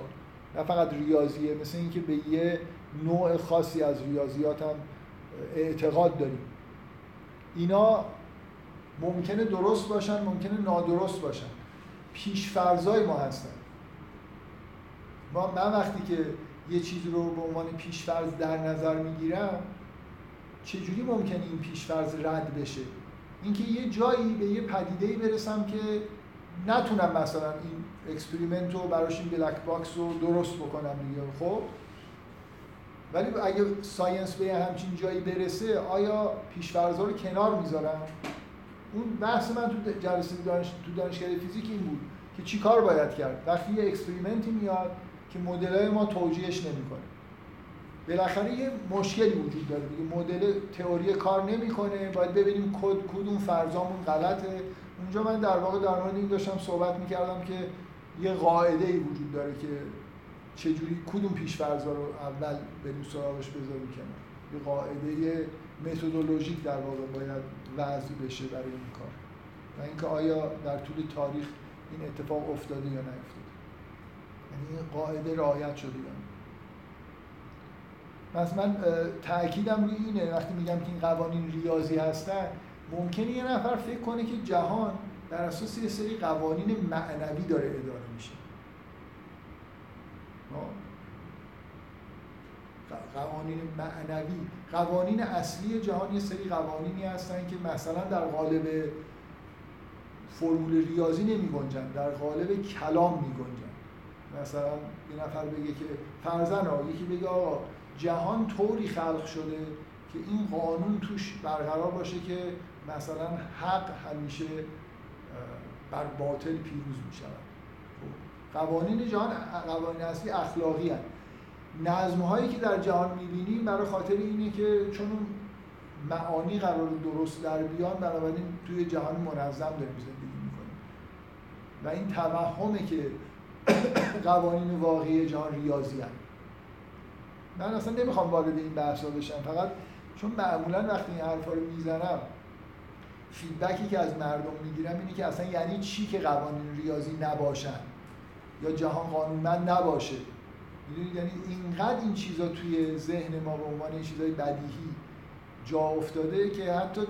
نه فقط ریاضیه مثل اینکه به یه نوع خاصی از ریاضیات هم اعتقاد داریم. اینا ممکنه درست باشن ممکنه نادرست باشن. پیشفرزای ما هستن. ما من وقتی که یه چیز رو به عنوان پیشفرض در نظر می‌گیرم چجوری ممکنه این پیشفرض رد بشه؟ اینکه یه جایی به یه پدیده‌ای برسم که نتونم مثلا این experiment رو براش این black box رو درست بکنم دیگه خب؟ ولی اگه science به همچین جایی برسه آیا پیشفرضا رو کنار می‌ذارم؟ اون بحث من تو جلسه دانش... تو دانشگاه فیزیک این بود که چی کار باید کرد؟ وقتی یه experiment ی میاد که مدل ما توجیهش نمی‌کنه. بالاخره یه مشکلی وجود داره دیگه. مدل تئوری کار نمی‌کنه. باید ببینیم کد کدوم فرضامون غلطه. اونجا من در واقع در مورد این داشتم صحبت می‌کردم که یه قاعده ای وجود داره که چجوری کدوم پیشفرضا رو اول بریم سراغش بذاریم کنار. یه قاعده متدولوژیک در واقع باید وضع بشه برای این کار. و اینکه آیا در طول تاریخ این اتفاق افتاده یا نیفتاده. یعنی قاعده رعایت شده یا پس من تاکیدم روی اینه وقتی میگم که این قوانین ریاضی هستن ممکنه یه نفر فکر کنه که جهان بر اساس یه سری قوانین معنوی داره اداره میشه. قوانین معنوی. قوانین اصلی جهان یه سری قوانینی هستن که مثلا در قالب فرمول ریاضی نمی در قالب کلام می گنجن مثلا یه نفر بگه که فرزن ها یکی بگه آقا جهان طوری خلق شده که این قانون توش برقرار باشه که مثلا حق همیشه بر باطل پیروز می شود خب، قوانین جهان قوانین اصلی اخلاقی هست. نظم هایی که در جهان می‌بینیم برای خاطر اینه که چون معانی قرار درست در بیان بنابراین توی جهان منظم داریم زندگی می‌کنیم. و این توهمه که قوانین واقعی جهان ریاضی هست. من اصلا نمی‌خوام وارد این بحثا بشم. فقط چون معمولا وقتی این حرفا رو می‌زنم فیدبکی که از مردم می‌گیرم اینه که اصلا یعنی چی که قوانین ریاضی نباشن یا جهان قانونمند نباشه. می‌دونید؟ یعنی اینقدر این چیزا توی ذهن ما به عنوان چیزای بدیهی جا افتاده که حتی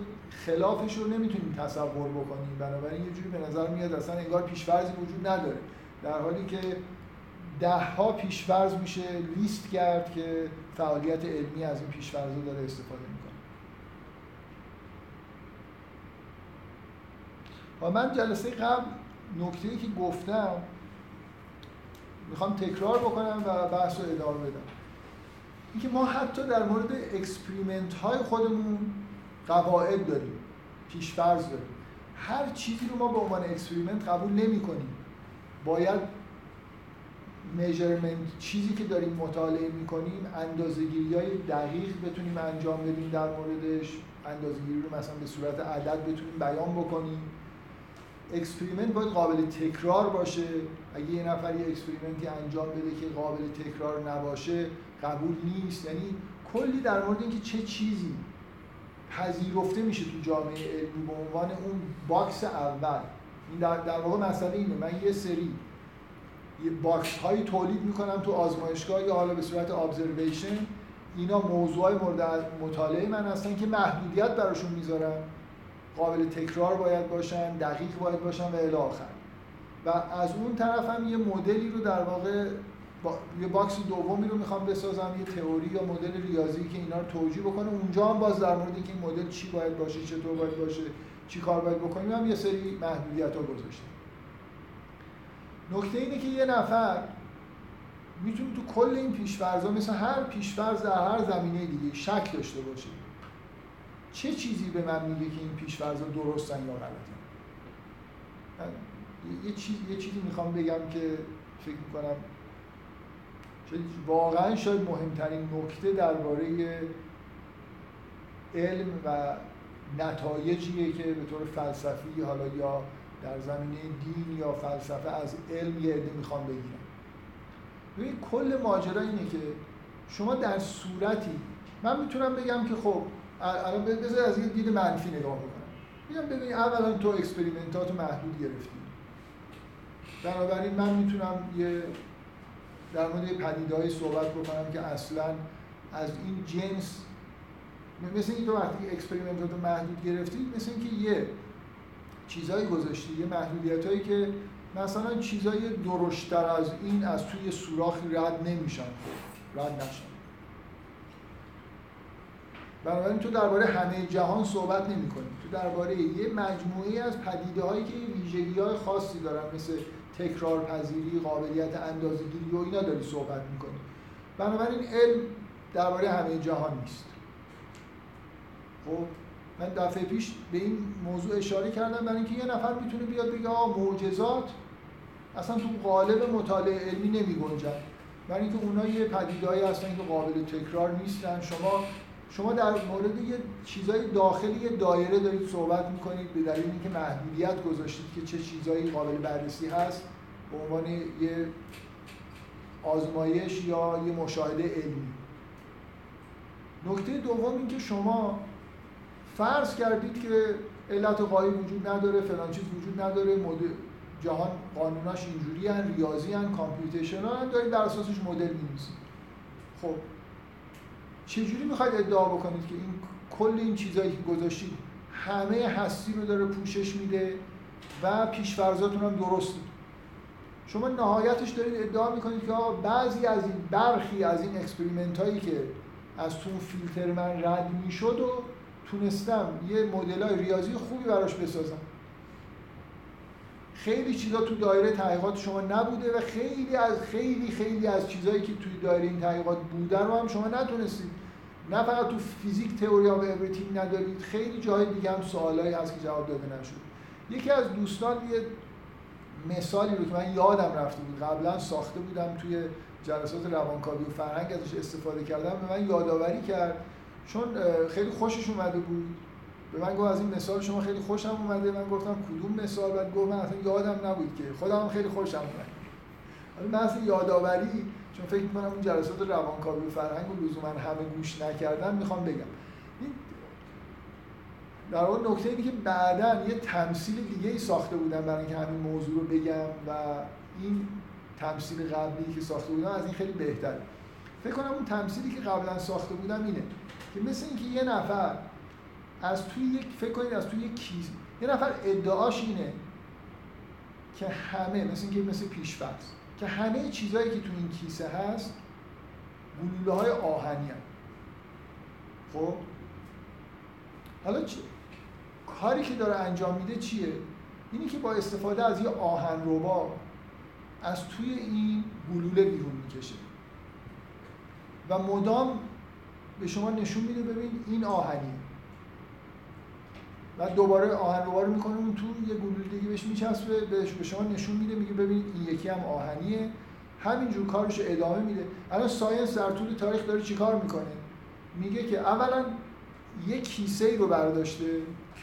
خلافش رو نمی‌تونیم تصور بکنیم. بنابراین یه جوری به نظر میاد اصلا انگار پیشفرضی وجود نداره. در حالی که ده ها پیشفرض میشه لیست کرد که فعالیت علمی از این پیشفرض داره استفاده می‌کنه. و من جلسه قبل نکته که گفتم می‌خوام تکرار بکنم و بحث رو ادامه بدم. اینکه ما حتی در مورد experiment های خودمون قواعد داریم پیشفرض داریم. هر چیزی رو ما به عنوان experiment قبول نمی کنیم باید measurement چیزی که داریم مطالعه می‌کنیم اندازه‌گیری های دقیق بتونیم انجام بدیم در موردش. اندازه‌گیری رو مثلا به صورت عدد بتونیم بیان بکنیم. experiment باید قابل تکرار باشه. اگه یه نفر یه experiment ی انجام بده که قابل تکرار نباشه قبول نیست. یعنی کلی در مورد اینکه چه چیزی پذیرفته میشه تو جامعه علمی به عنوان اون box اول. این در, در واقع مسئله اینه. من یه سری box هایی تولید می‌کنم تو آزمایشگاه یا حالا به صورت observation اینا موضوع مورد مطالعه من هستن که محدودیت براشون می‌ذارم قابل تکرار باید باشن دقیق باید باشن و الی آخر. و از اون طرف هم یه مدلی رو در واقع با... یه box دومی رو می‌خوام بسازم یه تئوری یا مدل ریاضی که اینا رو توجیه بکنه اونجا هم باز در مورد اینکه این مدل چی باید باشه چطور باید باشه چی کار باید بکنیم هم یه سری محدودیت ها گذاشتیم نکته اینه که یه نفر می‌تونه تو کل این پیشفرضا مثل هر پیشفرض در هر زمینه دیگه شک داشته باشه. چه چیزی به من میگه که این پیشفرزا درستن یا غلطن؟ یه, چیز، یه چیزی می‌خوام بگم که فکر می‌کنم واقعا شاید مهمترین نکته درباره علم و نتایجیه که به طور فلسفی حالا یا در زمینه دین یا فلسفه از علم یه عده می‌خوام بگیرم ببین کل ماجرا اینه که شما در صورتی من می‌تونم بگم که خب الان بذار از یه دید منفی نگاه بکنم. میگم ببین اولا تو experiment اتو محدود گرفتی. بنابراین من می‌تونم یه در مورد پدیدهایی صحبت بکنم که اصلا از این جنس مثل این تو وقتی experiment اتو محدود گرفتی مثل اینکه یه چیزایی گذاشتی یه محدودیت هایی که مثلا چیزای درشتر از این از توی سوراخی رد نمیشن رد نشن. بنابراین تو درباره همه جهان صحبت نمی کنی تو درباره یه مجموعه از پدیده هایی که ویژگی های خاصی دارن مثل تکرار پذیری قابلیت اندازه‌گیری و اینا داری صحبت می‌کنی. بنابراین علم درباره همه جهان نیست. خب؟ من دفعه پیش به این موضوع اشاره کردم برای اینکه یه نفر می‌تونه بیاد بگه آ معجزات؟ اصلا تو قالب مطالعه علمی نمی گنجن برای اینکه اونها یه پدیدهایی هستن که قابل تکرار نیستن. شما شما در مورد یه چیزای داخلی یه دایره دارید صحبت می‌کنید به دلیل اینکه محدودیت گذاشتید که چه چیزایی قابل بررسی هست به عنوان یه آزمایش یا یه مشاهده علمی. نکته دوم این که شما فرض کردید که علت غایی وجود نداره فلان چیز وجود نداره مدل جهان قانوناش اینجوری‌ان ریاضی‌ان computational ان دارید در اساسش مدل می‌نویسید. خب چجوری می‌خواید ادعا بکنید که این کل این چیزایی که گذاشتید همه هستی رو داره پوشش میده و پیشفرزاتون هم درسته؟ شما نهایتش دارید ادعا می‌کنید که بعضی از این برخی از این experiment هایی که از تو فیلتر من رد می‌شد و تونستم یه مدل های ریاضی خوبی براش بسازم. خیلی چیزا تو دایره تحقیقات شما نبوده و خیلی از خیلی خیلی از چیزهایی که توی دایره این تحقیقات بوده رو هم شما نتونستید. نه فقط تو فیزیک theory of everything ندارید خیلی جای دیگه هم سوالایی هست که جواب داده نشد یکی از دوستان یه مثالی رو که من یادم رفته بود قبلا ساخته بودم توی جلسات روانکاوی و فرهنگ ازش استفاده کردم به من یادآوری کرد چون خیلی خوشش اومده بود. به من گفت از این مثال شما خیلی خوشم اومده. من گفتم کدوم مثال؟ بعد گفت من اصلا یادم نبود که. خودم خیلی خوشم اومد. حالا بحث یادآوری چون فکر می‌کنم اون جلسات روانکاوی و فرهنگ رو لزوما همه گوش نکردن می‌خوام بگم. در واقع نکته اینه که بعدا یه تمثیل دیگه ای ساخته بودم برای اینکه همین موضوع رو بگم و این تمثیل قبلی که ساخته بودم از این خیلی بهتره. فکر کنم اون تمثیلی که قبلا ساخته بودم اینه که مثل اینکه یه نفر از توی یک فکر کنید از توی یک کیسه یه نفر ادعاش اینه که همه مثل اینکه مثل پیشفرض که همه چیزهایی که تو این کیسه هست گلوله های آهنی هم. خب حالا چه؟ کاری که داره انجام میده چیه اینی که با استفاده از یه آهن روبا از توی این گلوله بیرون می‌کشه و مدام به شما نشون میده ببین این آهنی و دوباره آهن رو می‌کنه اون تو یه گلوله دیگه بهش میچسبه بهش به شما نشون میده میگه ببین این یکی هم آهنیه. همینجور کارش ادامه میده. الان ساینس در طول تاریخ داره چیکار می‌کنه؟ میگه که اولا یه کیسه ای رو برداشته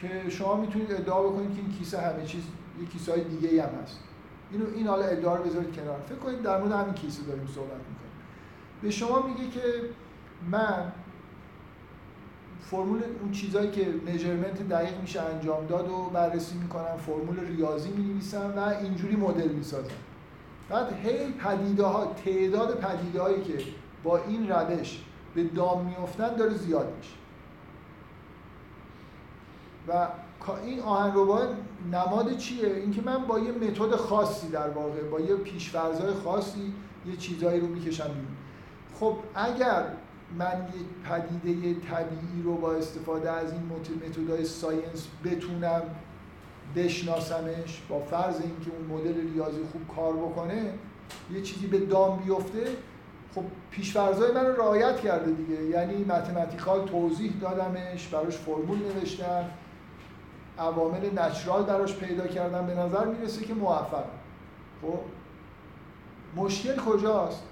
که شما می‌تونید ادعا بکنید که این کیسه همه چیز یه کیسه های دیگه هم هست. اینو این حالا ادعا رو بذارید کنار. فکر کنید در مورد همین کیسه داریم صحبت می‌کنیم. به شما میگه که من فرمول اون چیزایی که میجرمنت دقیق میشه انجام داد و بررسی می‌کنم فرمول ریاضی می‌نویسم و اینجوری مدل می‌سازم. بعد هی پدیده ها تعداد پدیده هایی که با این روش به دام میفتن داره زیاد میشه. و این آهنربا نماد چیه؟ اینکه من با یه متد خاصی در واقع با یه پیشفرضای خاصی یه چیزایی رو می‌کشم بیرون. خب اگر من یه پدیده طبیعی رو با استفاده از این متدهای ساینس بتونم بشناسمش با فرض اینکه اون مدل ریاضی خوب کار بکنه یه چیزی به دام بیفته خب پیشفرضای من رعایت کرده دیگه. یعنی متمتیکال توضیح دادمش براش فرمول نوشتم عوامل نچرال براش پیدا کردم به نظر می‌رسه که موفق. خب؟ مشکل کجاست؟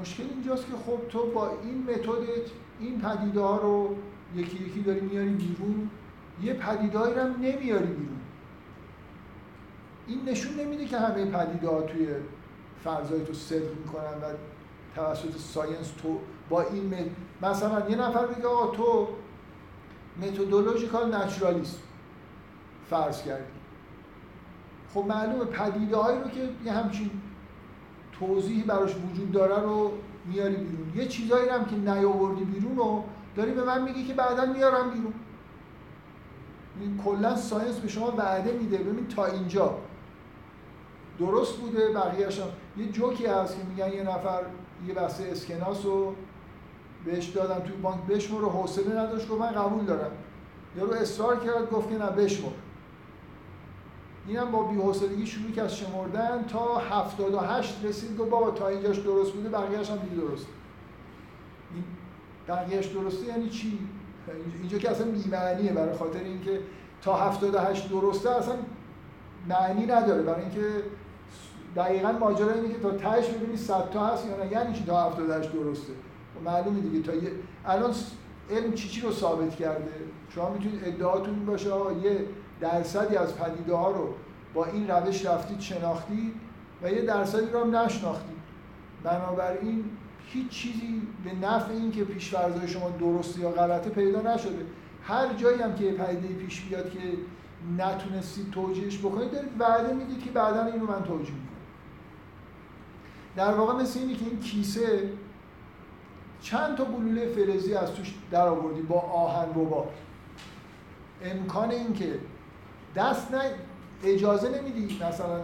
مشکل اینجاست که خب تو با این متدت این پدیده ها رو یکی یکی داری میاری بیرون یه پدیدهایی رو هم نمیاری بیرون. این نشون نمیده که همه پدیده ها توی فرضای تو صدق می‌کنن و توسط ساینس تو با این مثلا یه نفر میگه آقا تو متدولوژیکال نچرالیسم فرض کردی. خب معلومه پدیده هایی رو که یه همچین توضیحی براش وجود داره رو میاری بیرون. یه چیزایی هم که نیاوردی بیرون رو داری به من میگی که بعدا میارم بیرون. کلا ساینس به شما وعده میده. ببین تا اینجا. درست بوده بقیه‌اش یه جوکی هست که میگن یه نفر یه بسته اسکناس رو بهش دادم توی بانک بشمر و حوصله نداشت گفت من قبول دارم. یارو اصرار کرد گفت که نه بشمر اینم با بی‌حوصلگی شروع کرد شمردن تا 78 رسید گفت بابا تا اینجاش درست بوده بقیه‌اش هم دیگه درست این بقیه‌اش درسته یعنی چی؟ اینجا که اصلا بی‌معنیه برای خاطر اینکه تا 78 درسته اصلا معنی نداره. برای اینکه دقیقا ماجرا اینه که تا تهش ببینی 100 تا هست یا نه یعنی چی تا 78 درسته؟ خب معلومه دیگه. تا یه الان علم چی چی رو ثابت کرده؟ شما می‌تونید ادعاتون باشه یه درصدی از پدیده ها رو با این روش رفتید شناختید و یه درصدی رو هم نشناختید. بنابراین هیچ چیزی به نفع این که پیشورزهای شما درست یا غلطه پیدا نشده. هر جایی هم که پدیده پیش بیاد که نتونستید توجیهش بکنید دارید وعده می‌دید که بعدا اینو من توجیه می‌کنم. در واقع مثل اینه که این کیسه چند تا گلوله فلزی از توش در آوردی با آهن ربات امکان این که دست نه اجازه نمیدی مثلا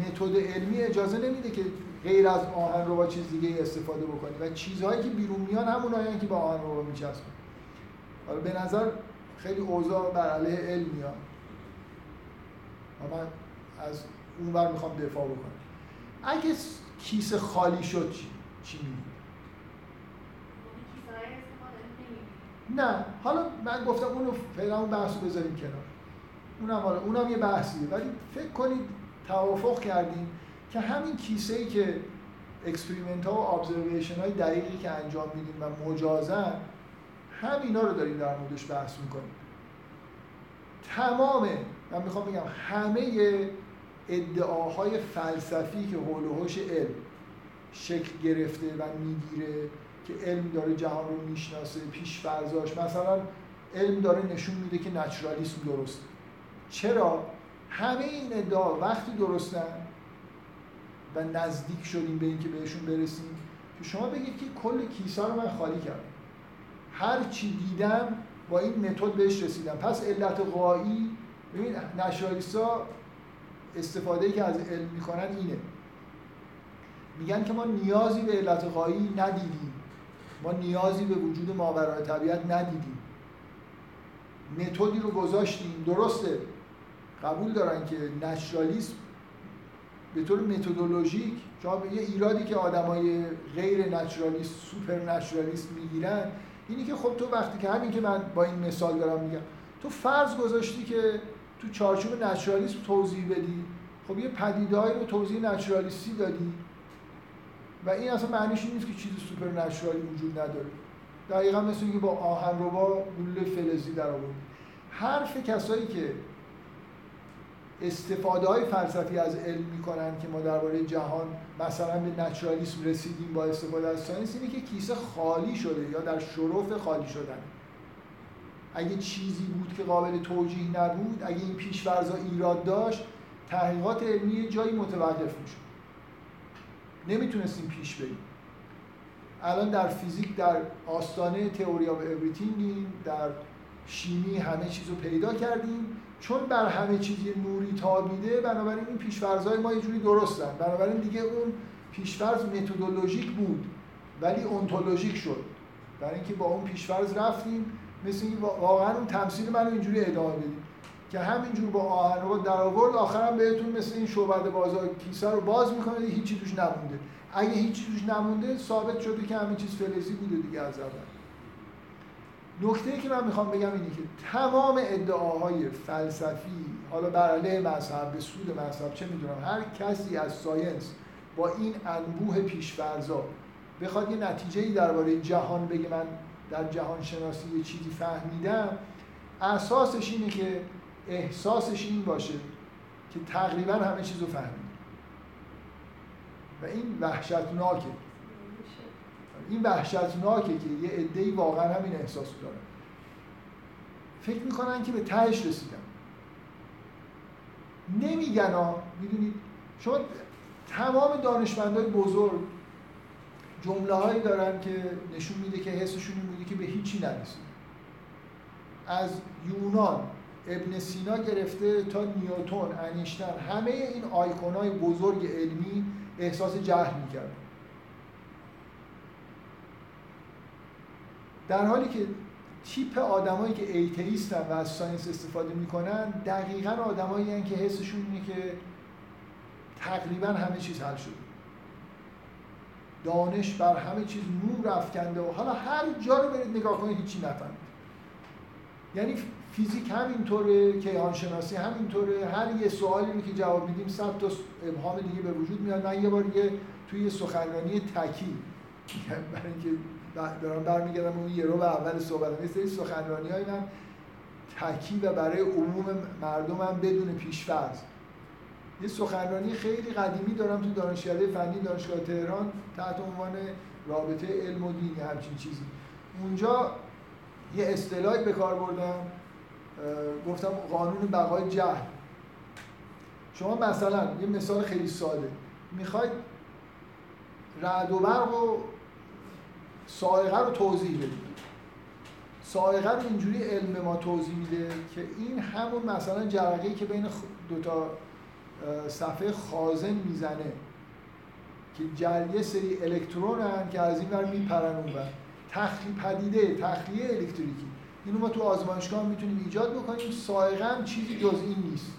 متد علمی اجازه نمیده که غیر از آهن رو با چیز دیگه استفاده بکنی. و چیزهایی که بیرون میان همون که با آهن رو میچسبن. حالا به نظر خیلی اوضاع بر علیه علم میاد و من از اون بر می‌خوام دفاع بکنم. اگه کیسه خالی شد چی؟ چی نه. حالا من گفتم اونو فعلا اون بحث بذاریم کنار. اونم حالا اونم یه بحثیه. ولی فکر کنید توافق کردیم که همین کیسه ای که experiment ها و observation های دقیقی که انجام میدیم و مجازن همینا رو داریم در موردش بحث می‌کنیم. تمام من می‌خوام بگم همه ادعاهای فلسفی که حول علم شکل گرفته و می‌گیره که علم داره جهان رو می‌شناسه پیش فرزاش مثلا علم داره نشون میده که نچرالیسم درسته. چرا همه این ادعا وقتی درستن و نزدیک شدیم به اینکه بهشون برسیم که شما بگید که کل کیسا رو من خالی کردم. هر چی دیدم با این متد بهش رسیدم. پس علت قایی ببین نشرالیستا استفاده که از علم می‌کنن اینه. میگن که ما نیازی به علت قایی ندیدیم. ما نیازی به وجود ماورای طبیعت ندیدیم. متدی رو گذاشتیم. درسته. قبول دارن که نشرالیسم به طور متدولوژیک شما یه ایرادی که آدمای غیر نچرالیست سوپر نچرالیست می‌گیرن اینی که خب تو وقتی که همین که من با این مثال دارم میگم تو فرض گذاشتی که تو چارچوب نچرالیسم توضیح بدی خب یه پدیدهایی رو توضیح naturalistی دادی و این اصلا معنیش نیست که چیز supernaturalی وجود نداره. دقیقا مثل اینکه با آهن‌ربا گلوله فلزی در آورد حرف کسایی که استفاده های فلسفی از علم می‌کنن که ما درباره جهان مثلا به naturalism رسیدیم با استفاده از science اینه که کیسه خالی شده یا در شرف خالی شدن. اگه چیزی بود که قابل توجیه نبود اگه این پیشفرضا ایراد داشت تحقیقات علمی جایی متوقف می‌شد. نمی‌تونستیم پیش بریم. الان در فیزیک در آستانه theory of everything یم در شیمی همه چیز رو پیدا کردیم. چون بر همه چیز یه نوری تابیده بنابراین این پیشفرض‌های ما یه جوری درستن. بنابراین دیگه اون پیشفرض methodologic بود ولی ontologic شد. برای اینکه با اون پیشفرض رفتیم مثل اینکه واقعا اون تمثیل منو اینجوری ادامه بدیم که همینجور با آهن رو در آورد آخرم بهتون مثل این شعبده بازار کیسه رو باز می‌کنه هیچی توش نمونده. اگه هیچی توش نمونده ثابت شده که همین چیز فلزی بوده دیگه از اول. نکته ای که من می‌خوام بگم اینه که تمام ادعاهای فلسفی حالا بر علیه مذهب به سود مذهب چه می‌دونم هر کسی از ساینس با این انبوه پیشفرزا بخواد یه نتیجه ای درباره جهان بگه من در جهان شناسی یه چیزی فهمیدم اساسش اینه که احساسش این باشه که تقریبا همه چیز رو فهمید. و این وحشتناکه. این وحشتناکه که یه عده‌ای واقعا همین احساس دارن فکر می‌کنن که به تهش رسیدن. نمیگن ها می‌دونید؟ شما تمام دانشمندای بزرگ جمله هایی دارن که نشون میده که حسشون این بوده که به هیچی نرسید از یونان ابن سینا گرفته تا نیوتون انیشتین همه این آیکون های بزرگ علمی احساس جهل می‌کردن در حالی که تیپ آدمایی که atheist ن و از science استفاده می‌کنن دقیقا آدمایی که حسشون اینه که تقریبا همه چیز حل شده. دانش بر همه چیز نور افکنده و حالا هر جا رو برید نگاه کنید هیچی نفهمید. یعنی فیزیک همینطوره کیهان شناسی همینطوره. هر یه سوالی که جواب میدیم صد تا ابهام دیگه به وجود میاد. من یه بار یه توی سخنرانی تکی برای اینکه دارم برمیگردم اون یه رو به اول صحبت یه سری سخنرانی های من تکی و برای عموم مردمم بدون پیشفرض. یه سخنرانی خیلی قدیمی دارم تو دانشکده فنی دانشگاه تهران تحت عنوان رابطه علم و دین همچین چیزی. اونجا یه اصطلاحی به کار بردم گفتم قانون بقای جهل. شما مثلا یه مثال خیلی ساده. می‌خواید رعد و برق و سائقه رو توضیح بدید سائقه رو اینجوری علم ما توضیح میده که این همون مثلا جرقه که بین دو تا صفحه خازن می‌زنه که جریه سری الکترون هن که از این ور میپرن اون بر تخلیه پدیده تخلیه الکتریکی. اینو ما تو آزمایشگاه می‌تونیم ایجاد بکنیم. سائقه هم چیزی جز این نیست.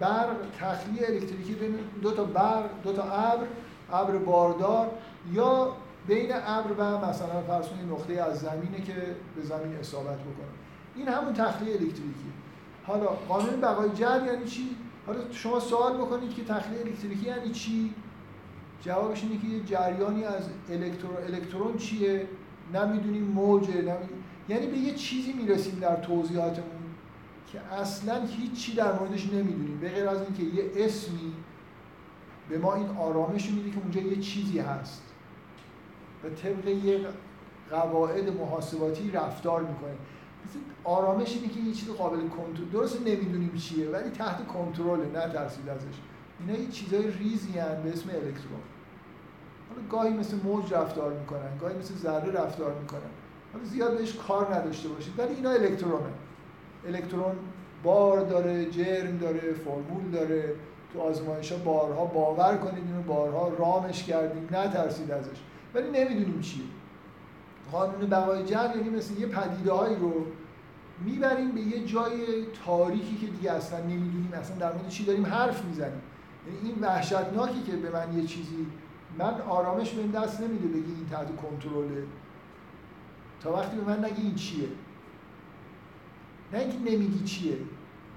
برق تخلیه الکتریکی بین دو تا برق دو تا ابر ابر باردار یا بین ابر و مثلا فرض نقطه از زمینه که به زمین اصابت بکنه. این همون تخلیه الکتریکی. حالا قانون بقای جر یعنی چی؟ حالا شما سوال بکنید که تخلیه الکتریکی یعنی چی؟ جوابش اینه که یه جریانی از الکترون الکترون چیه؟ نمی‌دونیم موجه نمی‌دونیم یعنی به یه چیزی می‌رسیم در توضیحاتمون که اصلا هیچی در موردش نمی‌دونیم. به غیر از اینکه یه اسمی به ما این آرامش میده که اونجا یه چیزی هست. و طبق یه قواعد محاسباتی رفتار می‌کنه. آرامش اینه که یه چیز قابل کنترل درست نمی‌دونیم چیه ولی تحت کنترله نه ترسید ازش. اینا یه چیزای ریزی هن به اسم الکترون. حالا گاهی مثل موج رفتار می‌کنن گاهی مثل ذره رفتار می‌کنن. حالا زیاد بهش کار نداشته باشید ولی اینا الکترونه. الکترون بار داره جرم داره فرمول داره. تو آزمایش ها بارها باور کنید اینو بارها رامش کردیم نترسید ازش. ولی نمی‌دونیم چیه. قانون بقای جمع یعنی مثل یه پدیده هایی رو می‌بریم به یه جای تاریکی که دیگه اصلا نمی‌دونیم اصلا در مورد چی داریم حرف می‌زنیم. یعنی این وحشتناکی که به من یه چیزی من آرامش بهم دست نمیده بگی این تحت کنترله تا وقتی به من نگی این چیه؟ نه اینکه نمیگی چیه.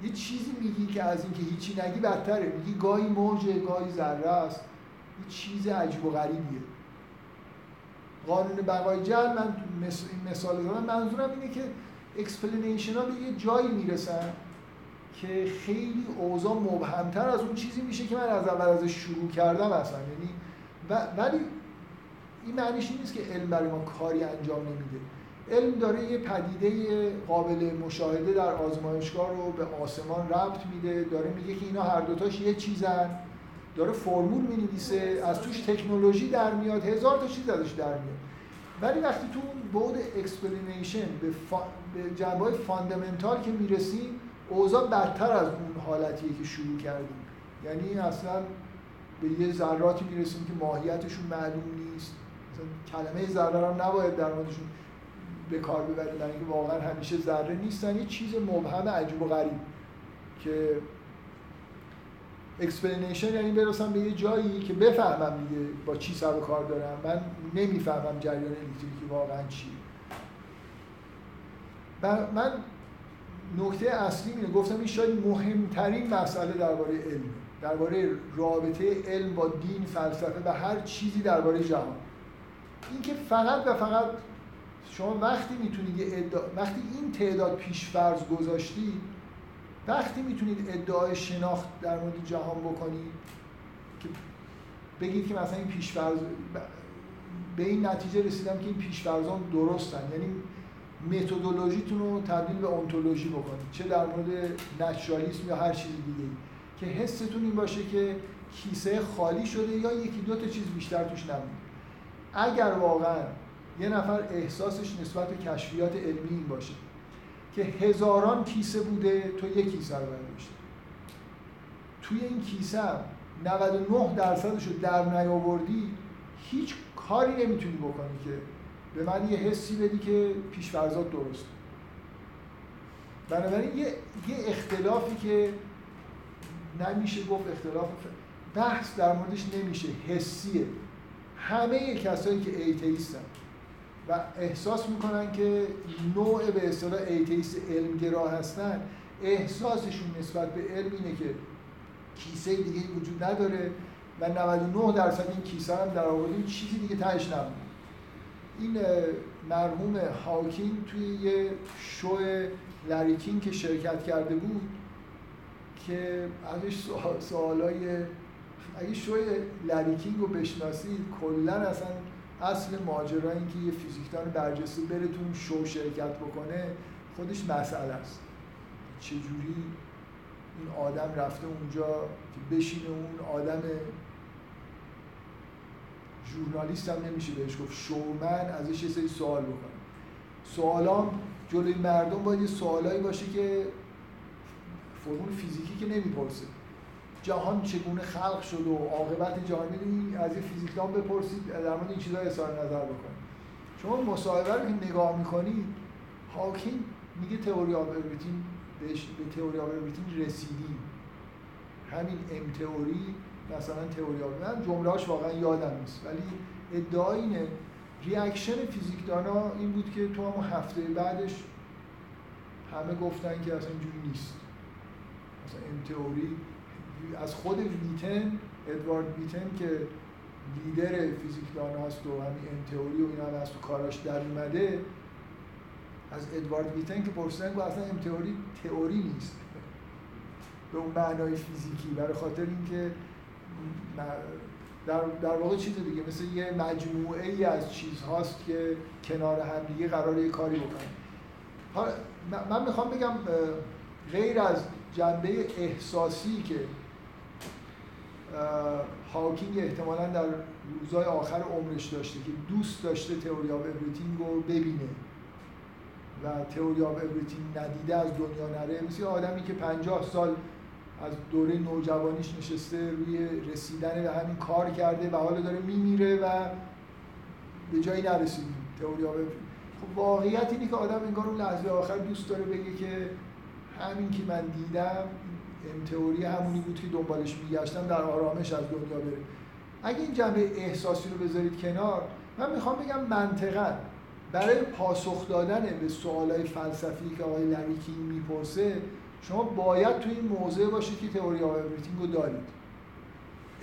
یه چیزی میگی که از اینکه هیچی نگی بدتره. میگی گاهی موجه گاهی ذره است. یه چیز عجیب و غریبیه. قانون بقای جهل من این مثال دارم منظورم اینه که explanation ها به یه جایی می‌رسن که خیلی اوضاع مبهمتر از اون چیزی میشه که من از اول ازش شروع کردم اصلا. یعنی ولی این معنیش نیست که علم برای ما کاری انجام نمیده. علم داره یه پدیده قابل مشاهده در آزمایشگاه رو به آسمان ربط میده داره میگه که اینا هر دوتاش یه چیزن. داره فرمول میده از توش تکنولوژی در میاد هزار تا چیز ازش در میاد. ولی وقتی تو بود explanation به, فا... به جنبه fundamental که می‌رسیم اوضاع بدتر از اون حالتیه که شروع کردیم. یعنی اصلا به یه ذراتی می‌رسیم که ماهیتشون معلوم نیست. مثلا کلمه ذره هم نباید در موردشون به کار ببریم برای اینکه واقعا همیشه ذره نیستن. یه چیز مبهم عجیب و غریب که explanation یعنی برسم به یه جایی که بفهمم دیگه با چی سر و کار دارم. من نمی‌فهمم جریان الکتریکی واقعا چی من نکته اصلی اینه گفتم این شاید مهمترین مسئله درباره علم درباره رابطه علم با دین فلسفه و هر چیزی درباره جهان. اینکه فقط و فقط شما وقتی می‌تونید یه وقتی این تعداد پیشفرض گذاشتید وقتی می‌تونید ادعای شناخت در مورد جهان بکنید که بگید که مثلا این پیشفرض به این نتیجه رسیدم که این پیشفرزان درستن. یعنی متدولوژیتون رو تبدیل به انتولوژی بکنید. چه در مورد نچرالیسم یا هر چیز دیگه که حستون این باشه که کیسه خالی شده یا یکی دو تا چیز بیشتر توش نمونده اگر واقعا یه نفر احساسش نسبت به کشفیات علمی این باشه. که هزاران کیسه بوده تو یک کیسه رو برداشتی توی این کیسه 99 درصدش رو در نیاوردی هیچ کاری نمی‌تونی بکنی که به من یه حسی بدی که پیشفرضات درست. بنابراین یه،, یه اختلافی که نمیشه گفت اختلاف بحث در موردش نمیشه حسیه. همه کسایی که atheist ن. و احساس می‌کنن که نوع به اصطلاح atheist علمگرا هستن. احساسشون نسبت به علم اینه که کیسه دیگه وجود نداره و 99 درصد این کیسه هم در آوردیم چیزی دیگه تهش نبود. این مرحوم هاکینگ توی یه شو لریکین که شرکت کرده بود که ازش سوالای اگه شوی لریکینگ رو بشناسید کلا اصلا اصل ماجرا این که یه فیزیکدان برجسته بره تو شو شرکت بکنه خودش مسئله است. چجوری این آدم رفته اونجا که بشینه اون آدم ژورنالیست هم نمیشه بهش گفت شومن ازش یه سری سوال بکنه. سوالام جلوی مردم باید یه سوالایی باشه که فرمول فیزیکی که نمی‌پرسه. جهان چگونه خلق شد و عاقبت جهان از یه فیزیکدان بپرسید در مورد این چیزا اظهار نظر بکنید. شما مصاحبه رو که نگاه می‌کنید هاکینگ میگه theory of everything به theory of رسیدیم. همین M-theory مثلا theory of جمله‌اش واقعا یادم نیست ولی ادعا اینه. reaction فیزیکدانا این بود که تو هم هفته بعدش همه گفتن که اصلا اینجوری نیست. مثلا M-theory از خود ویتن ادوارد ویتن که لیدر فیزیکدان هست و همین M-theory و اینا از تو کاراش در اومده از ادوارد ویتن که پرسیدن که اصلا M-theory تئوری نیست. به اون معنای فیزیکی. برای خاطر اینکه در, در واقع چیز دیگه مثل یه مجموعه ای از چیزهاست که کنار هم دیگه قرار یه کاری بکنن. من می‌خوام بگم غیر از جنبه احساسی که هاکینگ احتمالا در روزهای آخر عمرش داشته که دوست داشته theory of everything رو ببینه و theory of everything ندیده از دنیا نره. مثل آدمی که 50 سال از دوره نوجوانیش نشسته روی رسیدن به همین کار کرده و حالا داره میمیره و به جایی نرسید theory of خب واقعیت اینه که آدم انگار اون لحظه آخر دوست داره بگه که همین که من دیدم این تئوری همونی بود که دنبالش میگشتم در آرامش از دنیا بره. اگه این جنبه احساسی رو بذارید کنار من می‌خوام بگم منطقا برای پاسخ دادن به سوالای فلسفی که آقای لری کینگ می‌پرسه شما باید تو این موضع باشید که theory of everything رو دارید.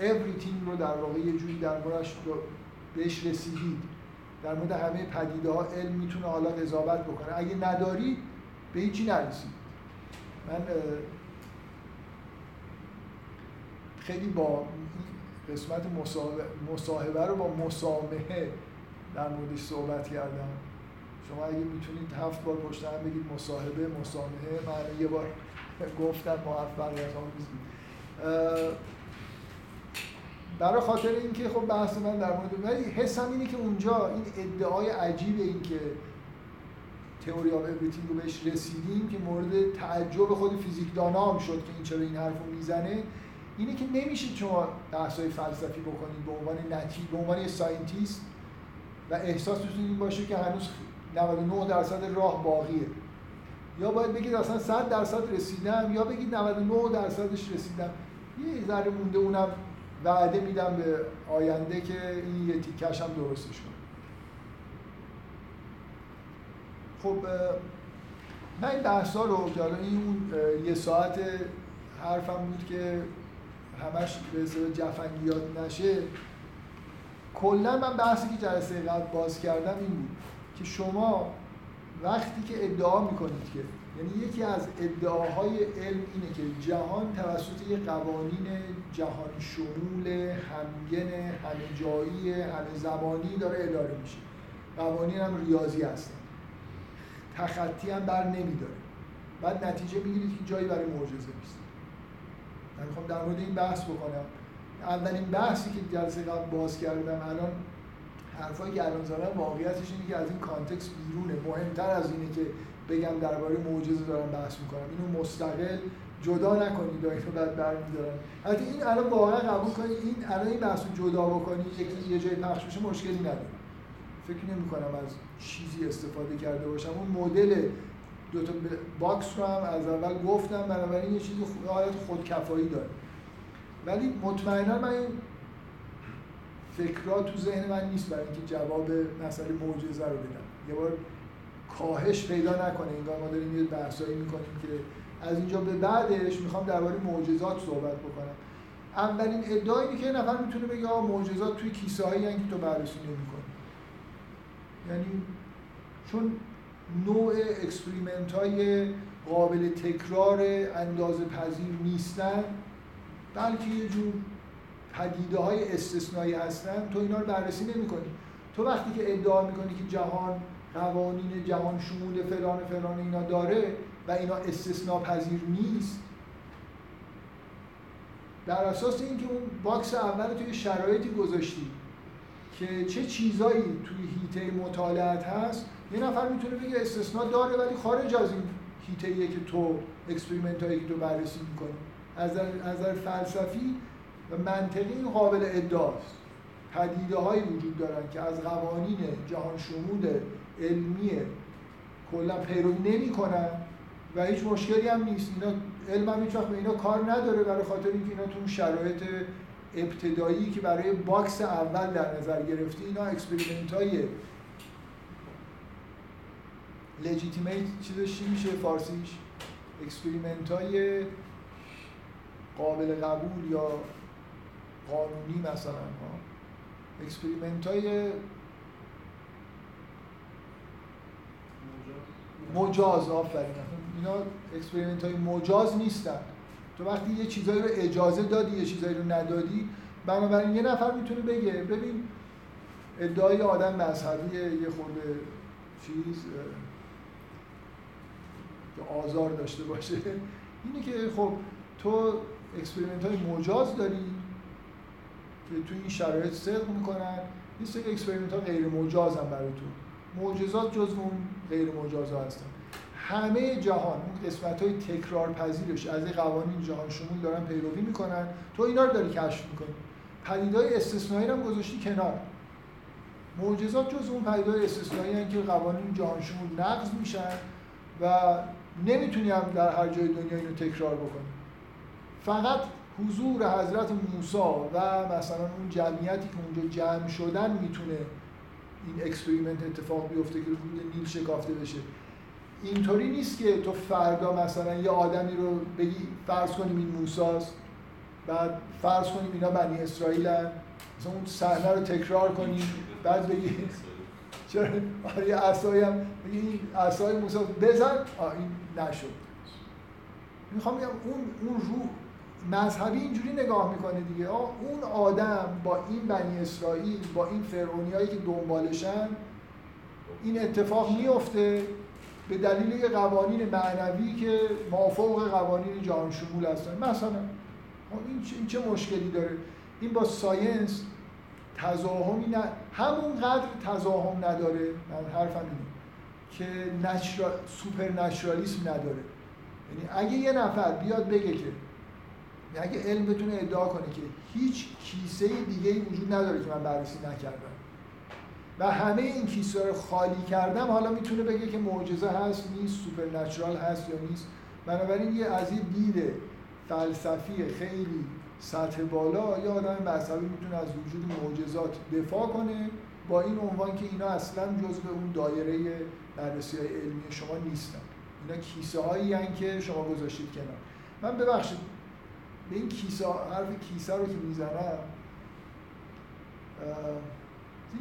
everything رو در واقع یه جوری در موردش بهش رسیدید. در مورد همه پدیده ها علم می‌تونه حالا قضاوت بکنه. اگه ندارید به هیچی نرسید. من خیلی با قسمت مصاحبه رو با مسامحه در موردش صحبت کردم. شما اگه می‌تونید هفت بار پشت هم بگید مصاحبه مسامحه من یه بار گفتم موفقیت آمیز برای خاطر اینکه خب بحث من در مورد ولی حسم اینه که اونجا این ادعای عجیب این که تئوری آف اوریتینگ رو بهش رسیدیم که مورد تعجب خود فیزیکدانا هم شد که این چرا این حرفو می‌زنه. اینه که نمیشه شما بحث‌های فلسفی بکنید به عنوان نتیجه به عنوان یه ساینتیست و احساستون این باشه که هنوز 99 درصد راه باقیه. یا باید بگید اصلا 100 درصد رسیدم یا بگید 99 درصدش رسیدم. یه ذره مونده اونم وعده میدم به آینده که این یه تیکش هم درستش کنم خب من این بحث ها رو که این اون یه ساعت حرفم بود که همش به اصطلاح جفنگیات نشه کلا من بحثی که جلسه قبل باز کردم این بود که شما وقتی که ادعا می‌کنید که یعنی یکی از ادعاهای علم اینه که جهان توسط یه قوانین جهان شمول همگن همه جایی همه زمانی داره اداره میشه. قوانین هم ریاضی هستن تخطی هم بر نمیداره. بعد نتیجه می‌گیرید که جایی برای معجزه نیست. من می‌خوام در مورد این بحث بکنم. اولین بحثی که جلسه قبل باز کردم الان حرفایی که الان زدم واقعیتش اینه که از این کانتکست بیرونه. مهمتر از اینه که بگم درباره معجزه دارم بحث می‌کنم. اینو مستقل جدا نکنید اینو بعد برمیدارن. البته این الان واقعا قبول کنید این الان این بحث جدا بکنید یکی یه جای پخش بشه مشکلی نداره. فکر نمی کنم از چیزی استفاده کرده باشم. اون مدل دو تا box رو هم از اول گفتم بنابراین یه چیزی حالت خودکفایی داره. ولی مطمئنا من این فکرها تو ذهن من نیست برای اینکه جواب مسئله معجزه رو بدم. یه بار کاهش پیدا نکنه. انگار ما داریم یه بحثایی می‌کنیم که از اینجا به بعدش می‌خوام درباره معجزات صحبت بکنم. اولین ادعایی اینه که نفر می‌تونه بگه آقا معجزات توی case هایی که تو بررسی نمی‌کنی. یعنی چون نوع experiment های قابل تکرار اندازه پذیر نیستن بلکه یه جور پدیده های استثنایی هستن تو اینا رو بررسی نمی کنی. تو وقتی که ادعا می‌کنی که جهان قوانین جهان شمول فلان فلان اینا داره و اینا استثنا پذیر نیست در اساس اینکه اون box اول توی شرایطی گذاشتی که چه چیزایی توی حیطه مطالعه‌ت هست یه نفر می‌تونه بگه استثنا داره ولی خارج از این حیطه که تو experiment هایی که تو بررسی می‌کنی. از نظر فلسفی و منطقی این قابل ادعاست پدیده هایی وجود دارن که از قوانین جهان شمول علمی کلا پیروی نمی‌کنن و هیچ مشکلی هم نیست. اینا علم هم هیچ به اینا کار نداره برای خاطر اینکه اینا تو شرایط ابتدایی که برای box اول در نظر گرفته اینا experiment های legitimate چیزش چی میشه؟ فارسیش experiment های قابل قبول یا قانونی مثلا ها. experiment های مجاز آفرین. اینا experiment های مجاز نیستن. تو وقتی یه چیزایی رو اجازه دادی یه چیزایی رو ندادی بنابراین یه نفر می‌تونه بگه ببین ادعای آدم مذهبی یه خورده چیز که آزار داشته باشه. اینه که خب تو experiment های مجاز داری که تو این شرایط صدق می‌کنن. یه سری experiment ها غیر مجاز هم برای تو. معجزات جزء اون غیر مجاز ها هستن. همه جهان اون قسمت های تکرار پذیرش از این قوانین جهان شمول دارن پیروی می‌کنن. تو اینا رو داری کشف می‌کنی. پدیدهای استثنایی هم گذاشتی کنار. معجزات جز اون پدیدهای استثنایی که قوانین جهان شمول نقض میشن و نمی‌تونی هم در هر جای دنیا اینو تکرار بکنی. فقط حضور حضرت موسی و مثلا اون جمعیتی که اونجا جمع شدن می‌تونه این experiment اتفاق بیفته که رود نیل شکافته بشه. اینطوری نیست که تو فردا مثلا یه آدمی رو بگی فرض کنیم این موساست بعد فرض کنیم اینا بنی اسرائیل هم. مثلا اون صحنه رو تکرار کنیم بعد بگی چرا؟ آره یه عصایی هم بگی این عصای موسی بزن. این نشد. می‌خوام بگم اون اون روح مذهبی اینجوری نگاه می‌کنه دیگه. اون آدم با این بنی اسرائیل با این فرعونیایی که دنبالشن این اتفاق میفته به دلیل قوانین معنوی که مافوق قوانین جهان شمول هستن. مثلا این چه مشکلی داره؟ این با science تزاحمی نه همونقدر تزاحم نداره. من حرفم اینه. که natura... supernaturalism نداره. یعنی اگه یه نفر بیاد بگه که اگه علم بتونه ادعا کنه که هیچ case دیگه ای وجود نداره که من بررسی نکردم. و همه این کیسه رو خالی کردم حالا می‌تونه بگه که معجزه هست نیست سوپر نچرال هست یا نیست. بنابراین یه از این دید فلسفی خیلی سطح بالا یا آدم مذهبی می‌تونه از وجود معجزات دفاع کنه با این عنوان که اینا اصلا جزء اون دایره بررسی های علمی شما نیستن. اینا کیسه هایی که شما گذاشتید کنار. من ببخشید به این کیسه حرف کیسه رو که می‌زنم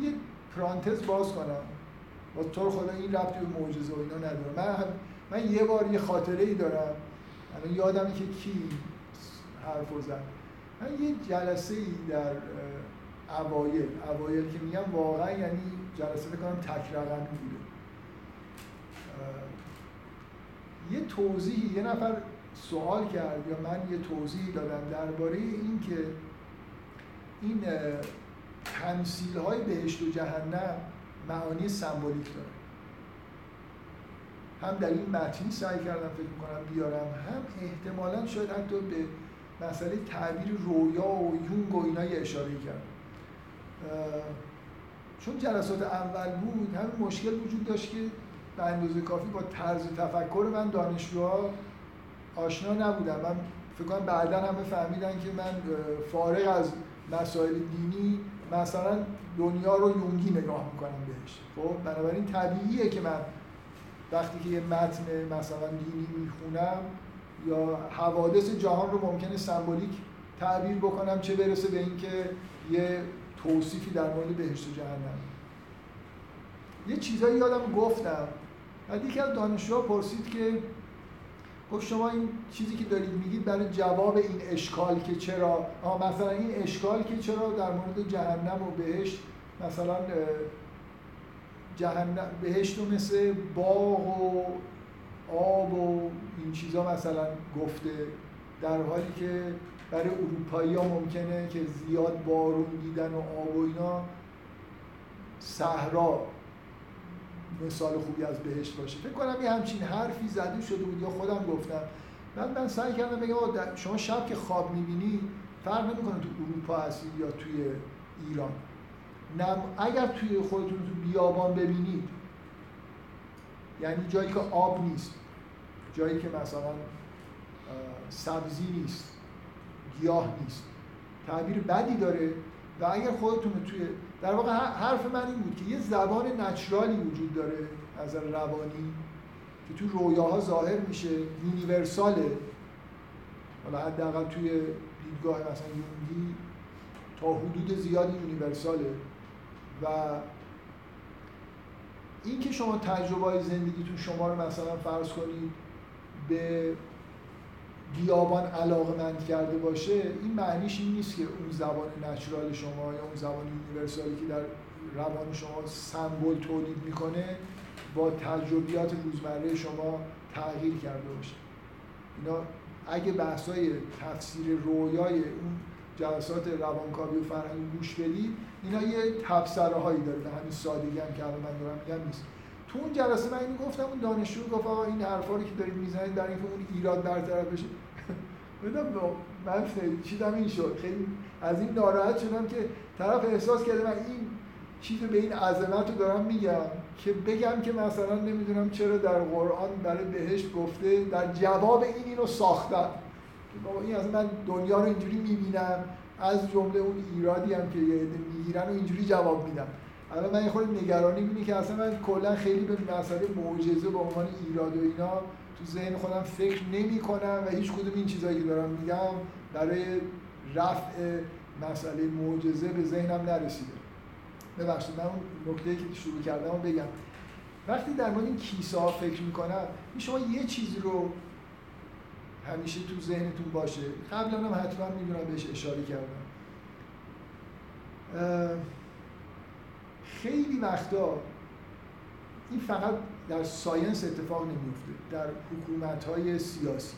یه پرانتز باز کنم. با طور خدا این ربطی به معجزه و اینا نداره من من یه بار یه خاطره ای دارم. الان یادم که کی حرف زد. من یه جلسه ای در اوایل اوایل که میگم واقعا یعنی جلسه بکنم تک رقمی بوده. یه توضیحی یه نفر سوال کرد یا من یه توضیحی دادم درباره اینکه این تمثیل های بهشت و جهنم معانی سمبولیک داره. هم در این متنی سعی کردم فکر کنم بیارم هم احتمالا شاید حتی به مسئله تعبیر رویا و یونگ و اینا اشاره کرد. چون جلسات اول بود همین مشکل وجود داشت که به اندازه کافی با طرز تفکر من دانشجوها آشنا نبودم. من فکر کنم بعدا همه فهمیدن که من فارغ از مسائل دینی مثلا دنیا رو یونگی نگاه می‌کنم بهش. خب بنابراین طبیعیه که من وقتی که یه متن مثلا دینی می‌خونم یا حوادث جهان رو ممکنه سمبولیک تعبیر بکنم چه برسه به اینکه یه توصیفی در مورد بهشت و جهنم. یه چیزایی یادم گفتم. بعد یکی از دانشجوها پرسید که گفت شما این چیزی که دارید میگید برای جواب این اشکال که چرا؟ مثلا این اشکال که چرا در مورد جهنم و بهشت مثلا جهنم بهشت رو مثل باغ و آب و این چیزا مثلا گفته در حالی که برای اروپایی ها ممکنه که زیاد بارون دیدن و آب و اینا صحرا مثال خوبی از بهشت باشه. فکر کنم یه همچین حرفی زده شده بود یا خودم گفتم. من من سعی کردم بگم شما شب که خواب می‌بینی فرق نمی‌کنه تو اروپا هستی یا توی ایران. نم اگر توی خودتون تو بیابان ببینید یعنی جایی که آب نیست جایی که مثلا سبزی نیست گیاه نیست تعبیر بدی داره. و اگر خودتون توی در واقع حرف من این بود که یه زبان نچرالی وجود داره از روانی که تو رویاها ظاهر میشه یونیورساله. حالا حداقل توی دیدگاه مثلا یونگی تا حدود زیادی یونیورساله. و این که شما تجربه های زندگیتون شما رو مثلا فرض کنید به بیابان علاقمند کرده باشه این معنیش این نیست که اون زبان نچرال شما یا اون زبان یونیورسالی که در روان شما سمبل تولید می‌کنه با تجربیات روزمره شما تغییر کرده باشه. اینا اگه بحثای تفسیر رویای اون جلسات روانکاوی و فرهنگی گوش بدید اینا یه تفسره هایی داره به همین سادگی هم که من دارم میگم نیست. تو اون جلسه من اینو گفتم اون دانشجو گفت آقا این حرفا رو که دارید می‌زنید در اینکه اون ایراد برطرف بشه. من خیلی چیزم این شد. خیلی از این ناراحت شدم که طرف احساس کرده من این چیز به این عظمت رو دارم میگم که بگم که مثلا نمی‌دونم چرا در قرآن برای بهشت گفته در جواب این اینو ساختم بابا این از من دنیا رو اینجوری می‌بینم از جمله اون ایرادی هم که یه می‌گیرن و اینجوری جواب میدم الان من خود نگرانی بینی که اصلا من کلا خیلی به مسئله معجزه به عنوان ایراد و اینا تو ذهن خودم فکر نمی کنم و هیچ کدوم این چیزایی که دارم میگم برای رفع مسئله معجزه به ذهنم نرسیده. ببخشید من اون نکته که شروع کردم بگم. وقتی در مورد این کیسه ها فکر می‌کنم شما یه چیزی رو همیشه تو ذهنتون باشه. قبلا هم حتما می‌دونم بهش اشاره کردم. خیلی وقتا این فقط در ساینس اتفاق نمیفته در حکومت های سیاسی.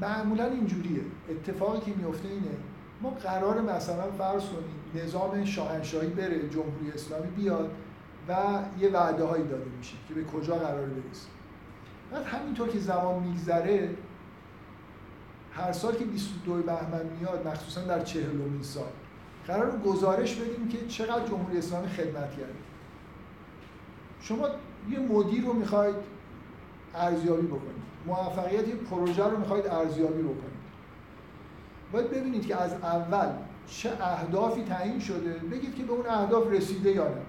معمولا اینجوریه. اتفاقی که میفته اینه ما قرار مثلا فرض کنیم نظام شاهنشاهی بره جمهوری اسلامی بیاد و یه وعده هایی داده میشه که به کجا قرار برسه. بعد همینطور که زمان میگذره هر سال که 22 بهمن میاد مخصوصا در چهلمین سال قرار گزارش بدیم که چقدر جمهوری اسلامی خدمت کرده شما یه مدیر رو می‌خواید ارزیابی بکنید. موفقیت یه پروژه رو می‌خواید ارزیابی بکنید. باید ببینید که از اول چه اهدافی تعیین شده بگید که به اون اهداف رسیده یا نه.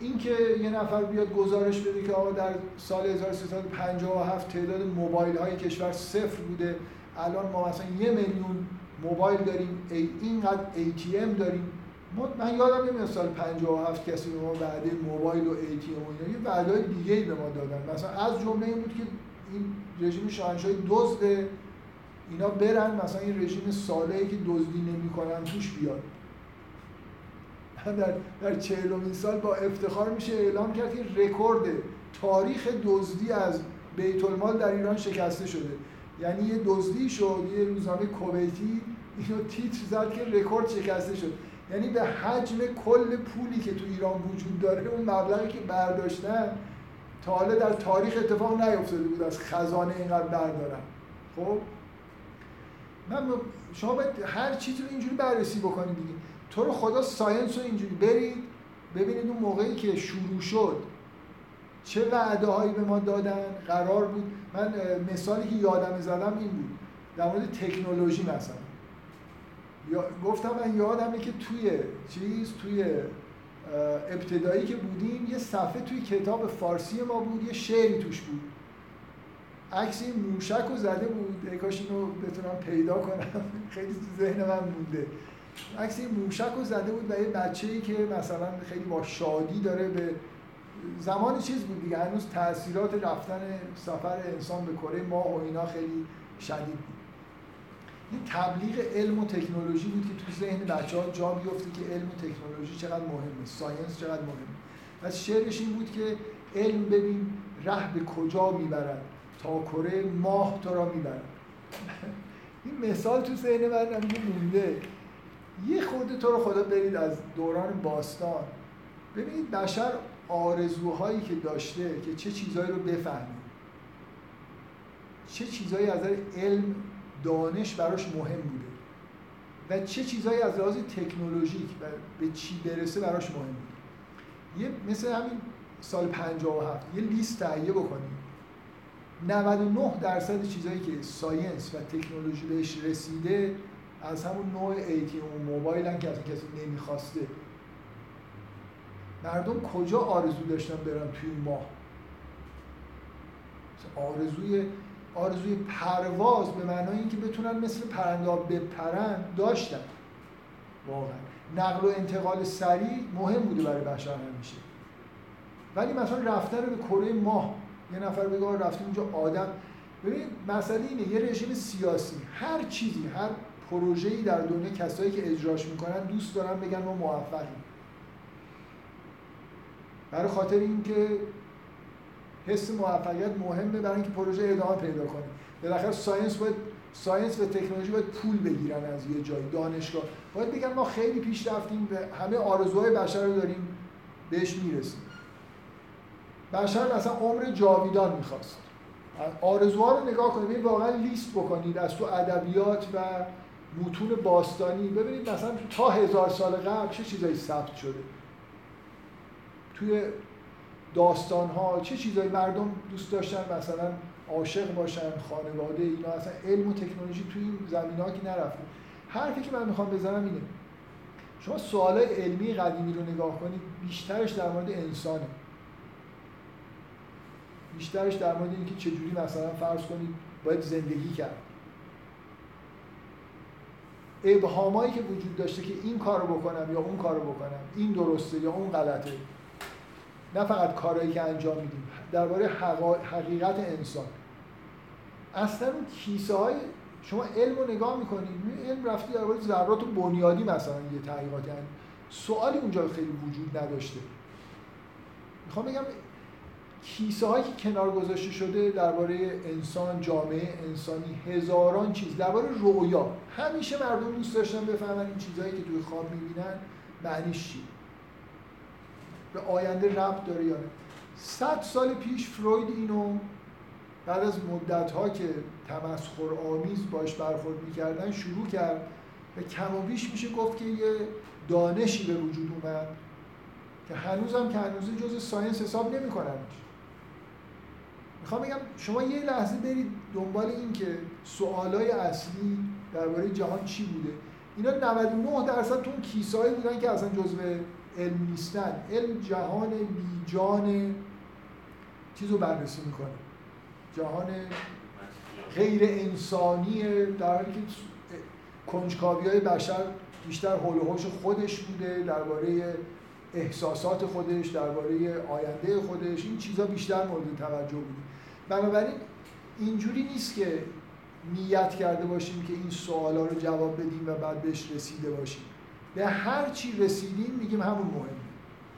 اینکه یه نفر بیاد گزارش بده که آقا در سال 1357 تعداد موبایل های کشور صفر بوده الان ما مثلا یه میلیون موبایل داریم ای اینقدر ATM داریم. من یادم نمیاد سال 57 کسی به ما وعده موبایل و ATM و اینا. یه وعده دیگه به ما دادن. مثلا از جمله این بود که این رژیم شاهنشاهی دزد اینا برن مثلا این رژیم ساله‌ای که دزدی نمی‌کنن توش بیاد در در چهلمین سال با افتخار میشه اعلام کرد که رکورد تاریخ دزدی از بیت المال در ایران شکسته شده. یعنی یه دزدی شد یه روزنامه کویتی اینو تیتر زد که رکورد شکسته شد. یعنی به حجم کل پولی که تو ایران وجود داره اون مبلغی که برداشتن تا حالا در تاریخ اتفاق نیفتاده بود از خزانه اینقدر بردارن. خب؟ من شما باید هر چیزی رو اینجوری بررسی بکنید تو رو خدا ساینس رو اینجوری برید ببینید اون موقعی که شروع شد. چه وعده هایی به ما دادن؟ قرار بود. من مثالی که یادم زدم این بود. در مورد تکنولوژی مثلا. گفتم من یادمه که توی چیز توی ابتدایی که بودیم یه صفحه توی کتاب فارسی ما بود یه شعری توش بود. عکس این موشک رو زده بود. کاش اینو بتونم پیدا کنم. خیلی ذهن من مونده. عکس این موشک رو زده بود و یه بچه ای که مثلا خیلی با شادی داره به زمان چیز بود دیگه هنوز تاثیرات رفتن سفر انسان به کره ماه و اینا خیلی شدید بود. این تبلیغ علم و تکنولوژی بود که تو ذهن بچه ها جا بیفته که علم و تکنولوژی چقدر مهمه ساینس چقدر مهمه. پس شعرش این بود که علم ببین ره به کجا می‌برد تا کره ماه تو را می‌برد. این مثال تو ذهن من مونده. یه خورده تو رو خدا برید از دوران باستان. ببینید بشر آرزوهایی که داشته که چه چیزهایی رو بفهمه. چه چیزهایی از علم دانش براش مهم بوده. و چه چیزهایی از لحاظ تکنولوژیک و به چی برسه براش مهم بوده. یه مثل همین سال 57 یه لیست تهیه بکنید 99 درصد چیزهایی که ساینس و تکنولوژی بهش رسیده از همون نوع ایتی و موبایل که از کسی نمی‌خواسته. مردم کجا آرزو داشتن برن توی ماه؟ آرزوی آرزوی پرواز به معنای اینکه بتونن مثل پرنده بپرن داشتن. واقعا. نقل و انتقال سریع مهم بوده برای بشر همیشه. ولی مثلا رفتن به کره ماه. یه نفر بگه رفتیم اونجا آدم. ببین مسئله اینه یه رژیم سیاسی. هر چیزی هر پروژه‌ای در دنیا کسایی که اجراش می‌کنن دوست دارن بگن ما موفقیم. برای خاطر اینکه حس موفقیت مهمه برای اینکه پروژه ادامه پیدا کنه. بالاخره ساینس باید ساینس و تکنولوژی باید پول بگیرن از یه جایی دانشگاه. باید بگن ما خیلی پیش رفتیم به همه آرزوهای بشر رو داریم بهش می‌رسیم. بشر مثلا عمر جاویدان می‌خواست. آرزوها رو نگاه کنید واقعا لیست بکنید از تو ادبیات و متون باستانی. ببینید مثلا تا هزار سال قبل چه چیزایی ثبت شده؟ توی داستان ها چه چیزایی مردم دوست داشتن؟ مثلا عاشق باشن خانواده اینا اصلا علم و تکنولوژی توی این زمین ها که نرفته. حرفی که من می‌خوام بزنم اینه شما سوالای علمی قدیمی رو نگاه کنید بیشترش در مورد انسانه. بیشترش در مورد اینکه چجوری مثلا فرض کنید باید زندگی کرد. ابهامایی که وجود داشته که این کارو بکنم یا اون کارو بکنم این درسته یا اون غلطه. نه فقط کارهایی که انجام میدیم درباره حقیقت انسان. اصلا اون کیسه های شما علم رو نگاه می‌کنید علم رفتی درباره ذرات بنیادی مثلا یه تحقیقاتی یعنی سوالی اونجا خیلی وجود نداشته. می‌خوام بگم کیسه هایی که کنار گذاشته شده درباره انسان جامعه انسانی هزاران چیز. درباره رویا همیشه مردم دوست داشتن بفهمن این چیزهایی که توی خواب می‌بینن معنیش چی به آینده ربط داره یا نه. صد سال پیش فروید اینو بعد از مدت ها که تمسخر آمیز باش برخورد می‌کردن شروع کرد. و کم و بیش میشه گفت که یه دانشی به وجود اومد که هنوزم که هنوز جز ساینس حساب نمیکننش. می‌خوام بگم شما یه لحظه برید دنبال این که سوالای اصلی درباره جهان چی بوده. اینا 99 درصد تو کیسایی بودن که اصلا جزو علم نیستن. علم جهان بیجان چیز رو بررسی می‌کنه. جهان غیر انسانی در حالی که کنجکاوی های بشر بیشتر حول خودش بوده درباره احساسات خودش درباره آینده خودش این چیزها بیشتر مورد توجه بوده. بنابراین اینجوری نیست که نیت کرده باشیم که این سوالا رو جواب بدیم و بعد بهش رسیده باشیم. به هر چی رسیدیم میگیم همون مهمه.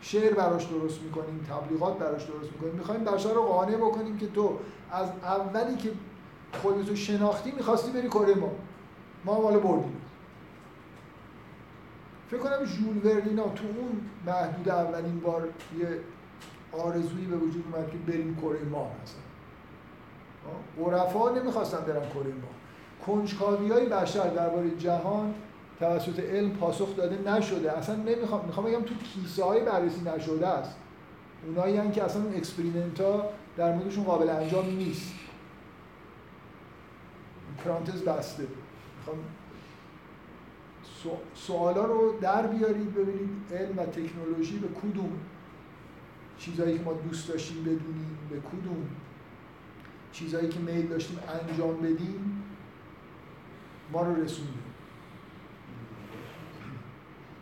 شعر براش درست می‌کنیم تبلیغات براش درست می‌کنیم. می‌خوایم بشر رو قانع بکنیم که تو از اولی که خودتو شناختی می‌خواستی بری کره ما. ما مال بردیم. فکر کنم ژول ورلینا تو اون محدود اولین بار یه آرزویی به وجود اومد که بریم کره ماه مثلا. عرفا نمی‌خواستن برن کره ماه. کنجکاوی های بشر درباره جهان توسط علم پاسخ داده نشده. اصلا نمی‌خوام می‌خوام بگم تو case های بررسی نشده است. اونایی هم که اصلا اون experiment ها در موردشون قابل انجام نیست. پرانتز بسته. می‌خوام سوالا رو در بیارید ببینید علم و تکنولوژی به کدوم؟ چیزهایی که ما دوست داشتیم بدونیم به کدوم؟ چیزهایی که میل داشتیم انجام بدیم؟ ما رو رسوندیم.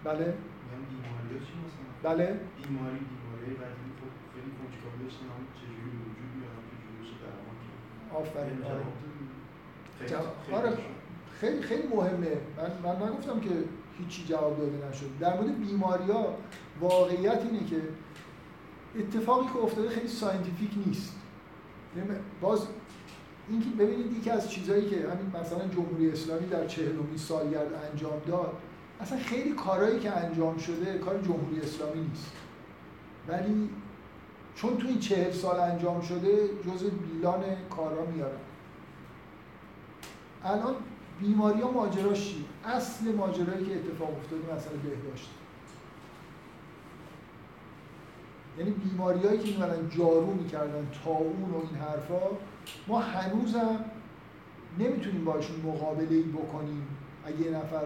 بله. مثلا؟ بله. بیماری بیماری خب خیلی کنجکاوی داشتم چجوری وجود میاد چجوری میشه درمان آفرین. آره. خیلی- جواب- خیلی آره. خیلی خیلی مهمه. من من نگفتم که هیچی جواب داده نشد. در مورد بیماری ها واقعیت اینه که اتفاقی که افتاده خیلی scientific نیست. یعنی باز اینکه ببینید یکی از چیزهایی که همین مثلا جمهوری اسلامی در چهلمین سالگرد انجام داد اصلا خیلی کارهایی که انجام شده کار جمهوری اسلامی نیست. ولی چون تو این چهل سال انجام شده جز بیلان کارا میارن. الان بیماری ها ماجراش چی؟ اصل ماجرایی که اتفاق افتاده مثلا بهداشت. یعنی بیماریایی که میمدن جارو می‌کردن تاون و این حرفا ما هنوزم نمی‌تونیم باشون مقابله ای بکنیم. اگه یه نفر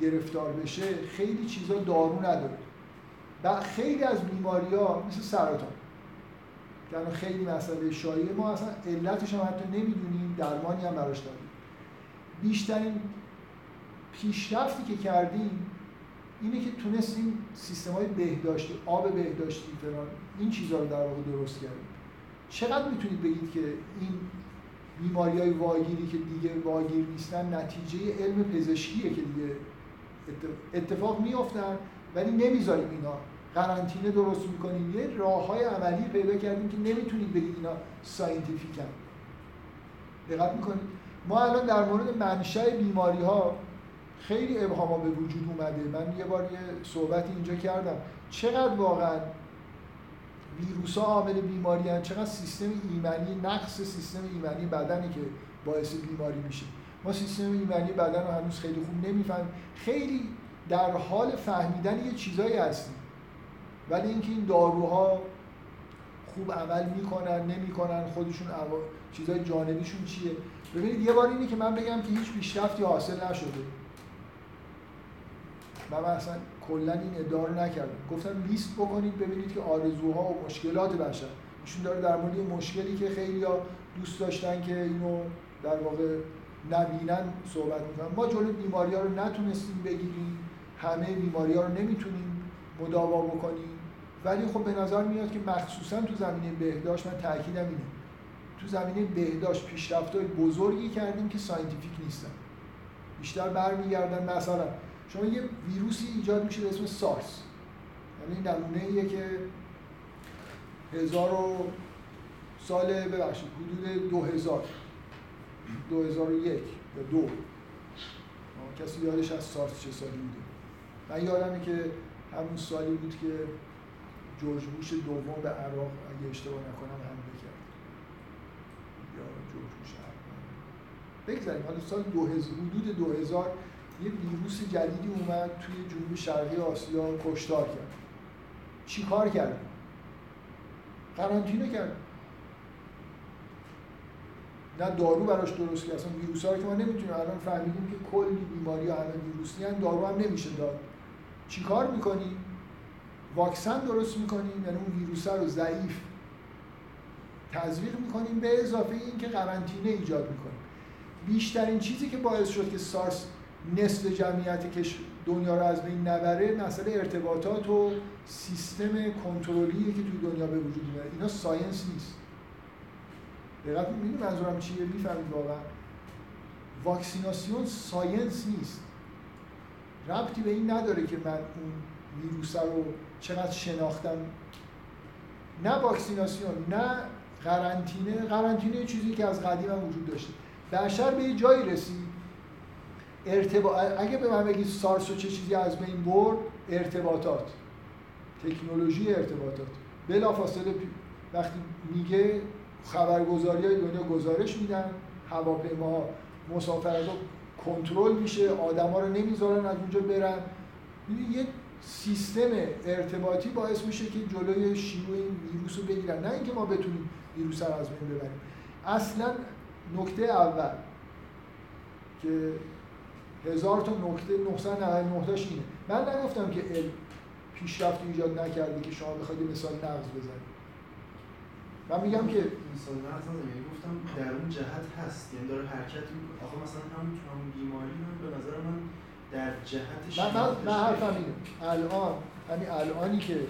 گرفتار بشه خیلی چیزا دارو نداره. و خیلی از بیماری ها مثل سرطان. که الان خیلی مسئله شایعه ما اصلا علتش هم حتی نمی‌دونیم درمانی هم براش داریم. بیشترین پیشرفتی که کردیم اینه که تونستیم سیستم های بهداشتی آب بهداشتی فلان این چیزها رو در واقع درست کردیم. چقدر می‌تونید بگید که این بیماری های واگیری که دیگه واگیر نیستن نتیجه علم پزشکیه که دیگه اتفاق میافتن ولی نمی‌ذاریم اینا. قرنطینه درست می‌کنیم یه راه های عملی پیدا کردیم که نمی‌تونید بگید اینا ساینتیفیکن دقت می‌کنید؟ ما الان در مورد منشأ بیماری ها خیلی ابهاما به وجود اومده. من یه بار یه صحبتی اینجا کردم. چقدر واقعا ویروس ها عامل بیماری هن. چقدر سیستم ایمنی نقص سیستم ایمنی بدنی که باعث بیماری میشه. ما سیستم ایمنی بدن رو هنوز خیلی خوب نمی‌فهمیم. خیلی در حال فهمیدن یه چیزایی هستیم. ولی اینکه این داروها خوب عمل می‌کنن نمی‌کنن خودشون عوا... چیزای جانبیشون چیه؟ ببینید یه بار اینه که من بگم که هیچ پیشرفتی حاصل نشده. من اصلا کلا این ادعا رو نکردم. گفتم لیست بکنید ببینید که آرزوها و مشکلات بشر. ایشون داره در مورد مشکلی که خیلی دوست داشتن که اینو در واقع نبینن صحبت می‌کنن. ما جلو بیماری ها رو نتونستیم بگیریم. همه بیماری ها رو نمی‌تونیم مداوا بکنیم. ولی خب به نظر میاد که مخصوصا تو زمینه بهداشت من تاکیدم اینه. تو زمینه بهداشت پیشرفت‌های بزرگی کردیم که scientific نیستن. بیشتر برمیگردن مثلا. شما یه ویروسی ایجاد میشه به اسم سارس. یعنی نمونه ایه که هزار و سال ببخشید حدود دو هزار. دو هزار و یک یا دو. کسی یادش از سارس چه سالی بوده. من یادمه که همون سالی بود که جورج بوش دوم به عراق اگه اشتباه نکنم حمله کرد. یا جورج بوش بگذاریم حالا سال 2000 حدود 2000 یه ویروس جدیدی اومد توی جنوب شرقی آسیا کشتار کرد. چی کار کرد؟ قرنطینه کرد. نه دارو براش درست کرد. اصلا ویروس ها رو که ما نمی‌تونیم الان فهمیدیم که کلی بیماری ها همه ویروسی هن دارو هم نمیشه داد. چی کار می‌کنیم؟ واکسن درست می‌کنیم یعنی اون ویروس رو ضعیف تزریق می‌کنیم به اضافه این که قرنطینه ایجاد می‌کنیم بیشترین چیزی که باعث شد که سارس نصف جمعیت که دنیا رو از بین نبره مسئله ارتباطات و سیستم کنترلی که توی دنیا به وجود میاد اینا science نیست. دقت می‌بینید منظورم چیه؟ می‌فهمید واقعا. واکسیناسیون science نیست. ربطی به این نداره که من اون ویروس رو چقدر شناختم. نه واکسیناسیون نه قرنطینه. قرنطینه چیزی که از قدیم هم وجود داشته. بشر به یه جایی رسید. ارتباط اگه به من بگید سارس و چه چیزی از بین برد ارتباطات. تکنولوژی ارتباطات. بلافاصله وقتی میگه خبرگزاری های دنیا گزارش میدن. هواپیماها مسافرت کنترل میشه. آدما رو نمی‌ذارن از اونجا برن. یه سیستم ارتباطی باعث میشه که جلوی شیوع این ویروس رو بگیرن. نه اینکه ما بتونیم ویروس رو از بین ببریم. اصلا نکته اول که هزار تا نکته 999 تاش اینه. من نگفتم که علم پیشرفت ایجاد نکرده که شما بخواید مثال نقض بزنید. من میگم که نقض نزدم یعنی گفتم در اون جهت هست. یعنی داره حرکت می‌کنه. آخه مثلا همون همون بیماری من به نظر من در جهت من من, من حرفم اینه. الان همین الانی که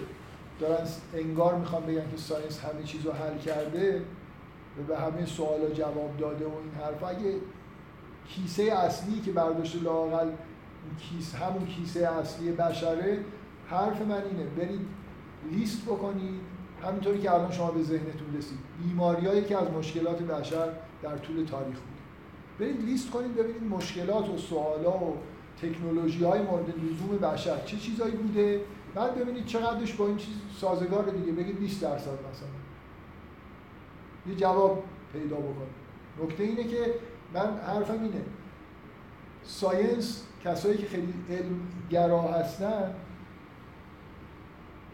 دارن انگار می‌خوان بگن که ساینس همه چیز رو حل کرده و به همه سوالا جواب داده و این حرف اگه کیسه اصلی که برداشت لاقل کیس همون کیسه اصلی بشره حرف من اینه. برید لیست بکنید. همینطوری که الان شما به ذهنتون رسید بیماریایی که از مشکلات بشر در طول تاریخ بود. برید لیست کنید ببینید مشکلات و سوالا و تکنولوژی های مورد لزوم بشر چه چیزایی بوده. بعد ببینید چقدرش با این چیز سازگار دیگه. بگید 20 درصد مثلا. یه جواب پیدا بکنید. نکته اینه که من حرفم اینه. ساینس کسایی که خیلی علم گرا هستن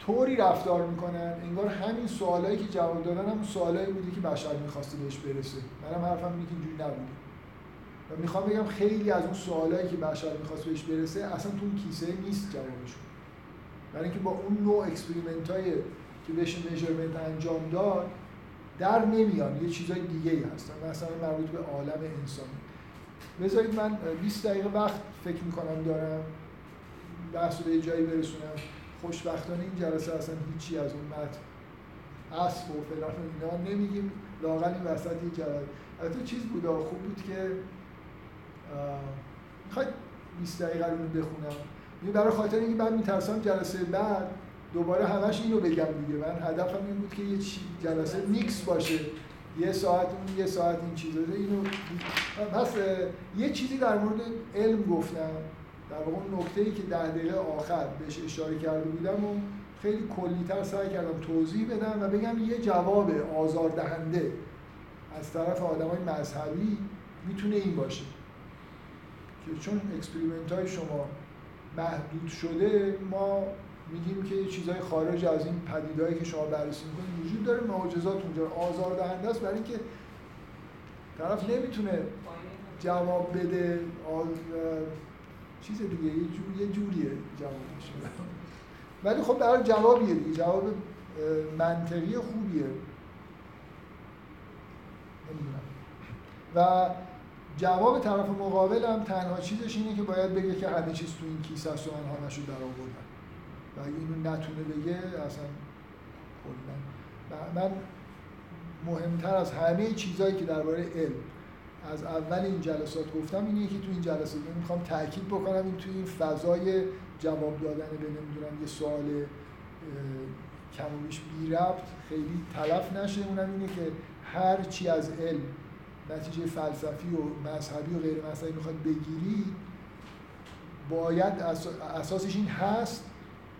طوری رفتار می‌کنن انگار همین سوالایی که جواب دادن هم سوالایی بوده که بشر می‌خواسته بهش برسه. منم حرفم اینه که اینجوری نبوده. و می‌خوام بگم خیلی از اون سوالایی که بشر می‌خواست بهش برسه اصلا تو کیسه نیست جوابشون. برای اینکه با اون نوع experiment های که بهش measurement انجام داد در نمیان. یه چیزای دیگه ای هستن مثلا مربوط به عالم انسانی. بذارید من 20 دقیقه وقت فکر می‌کنم دارم. بحث به جایی برسونم. خوشبختانه این جلسه اصلا هیچی از اون متن اسب و فلان و اینا نمیگیم. لاغل این وسط یه جلسه. البته چیز بود خوب بود که می‌خواید 20 دقیقه رو بخونم. این برای خاطر اینکه من میترسم جلسه بعد دوباره همش اینو بگم دیگه. من هدفم این بود که یه جلسه میکس باشه. یه ساعت اون یه ساعت این چیزا. اینو پس یه چیزی در مورد علم گفتم. در واقع اون نکته که ده دقیقه آخر بهش اشاره کرده بودم و خیلی کلیتر سعی کردم توضیح بدم و بگم یه جواب آزاردهنده از طرف آدم های مذهبی می‌تونه این باشه که چون experiment های شما محدود شده ما میگیم که چیزهای خارج از این پدیدهایی که شما بررسی می‌کنید وجود داره معجزات اونجا آزار دهنده است برای اینکه طرف نمی‌تونه جواب بده. چیز دیگه یه, جور... یه جوریه جوابش ولی خب برای جوابیه دیگه. جواب منطقی خوبیه. و جواب طرف مقابل هم تنها چیزش اینه که باید بگه که همه چیز تو این کیسه است و من همش رو در آوردم و اگه اینو نتونه بگه اصلا من مهمتر از همه چیزهایی که درباره علم از اول این جلسات گفتم اینه که تو این جلسات می‌خوام تاکید بکنم این تو این فضای جواب دادن به نمی‌دونم یه سوال کم و بی ربط خیلی تلف نشه. اونم اینه که هر چی از علم نتیجه فلسفی و مذهبی و غیر مذهبی می‌خواد بگیری باید اساسش این هست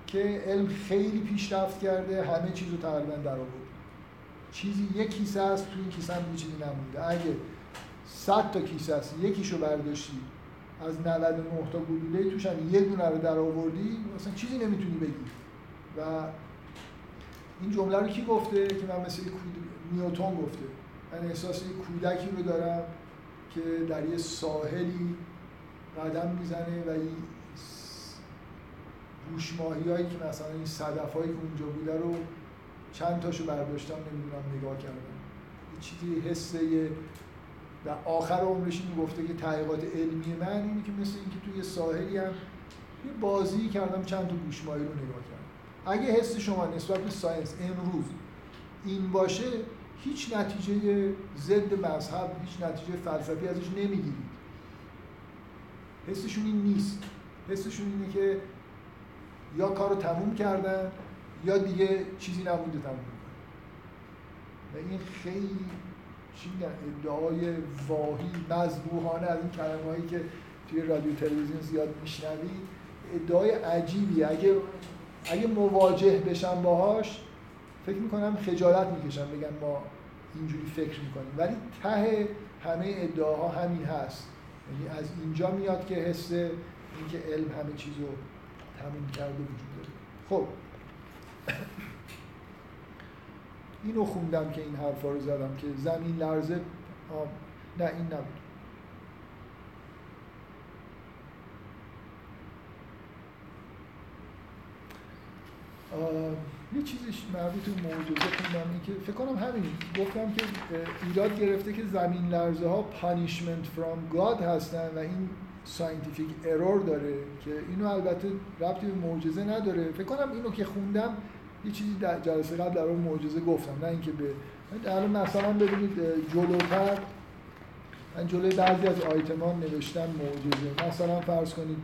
که علم خیلی پیشرفت کرده همه چیز رو تقریبا در آورد چیزی یک کیسه است تو این کیسه هم چیزی نمونده. اگه 100 تا کیسه است. یکیشو برداشتی. از 99 تا گلوله توش هم یه دونه رو در آوردی مثلا چیزی نمی‌تونی بگی. و این جمله رو کی گفته؟ که من مثل نیوتون گفته. من احساس کودکی رو دارم که در یه ساحلی قدم می‌زنه و این گوشماهی هایی که مثلا این صدف هایی که اونجا بوده رو چند تاشو برداشتم نمی‌دونم نگاه کردم. یه چیزی حسه در آخر عمرش این گفته که تحقیقات علمی من اینه که مثل اینکه توی ساحلی هم یه بازی کردم چند تا گوشماهی رو نگاه کردم. اگه حس شما نسبت به ساینس امروز این باشه هیچ نتیجه ضد مذهب هیچ نتیجه فلسفی ازش نمی‌گیرید. حسشون این نیست. حسشون اینه که یا کارو تموم کردن یا دیگه چیزی نبوده تموم و این خیلی چی ادعای واهی مذبوحانه از این کلمه که توی رادیو تلویزیون زیاد میشنوی ادعای عجیبی. اگه اگه مواجه بشم باهاش فکر می‌کنم خجالت می‌کشم بگم ما اینجوری فکر می‌کنیم. ولی ته همه ادعاها همین هست. یعنی از اینجا میاد که حس اینکه علم همه چیز رو تموم کرده وجود داره. خب. اینو خوندم که این حرفا رو زدم که زمین لرزه آم. نه این نبود یه چیزیش مربوط به معجزه خوندم این که فکر کنم همین گفتم که ایراد گرفته که زمین لرزه ها punishment from God هستن و این scientific error داره که اینو البته ربطی به معجزه نداره فکر کنم اینو که خوندم یه چیزی در جلسه قبل در معجزه گفتم نه اینکه به الان مثلا ببینید جلوتر من جلوی بعضی از آیتما نوشتم معجزه. مثلا فرض کنید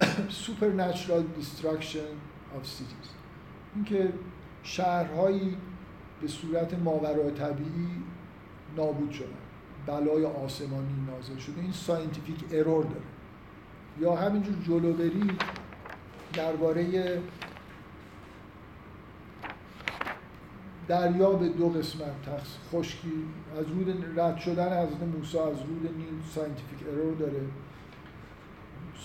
supernatural destruction of cities. اینکه شهرهایی به صورت ماورای طبیعی نابود شدن. بلای آسمانی نازل شده. این scientific error داره. یا همینجور جلو بری درباره دریا به دو قسمت تقسیم خشکی از رود رد شدن حضرت موسی از رود نیل scientific error داره.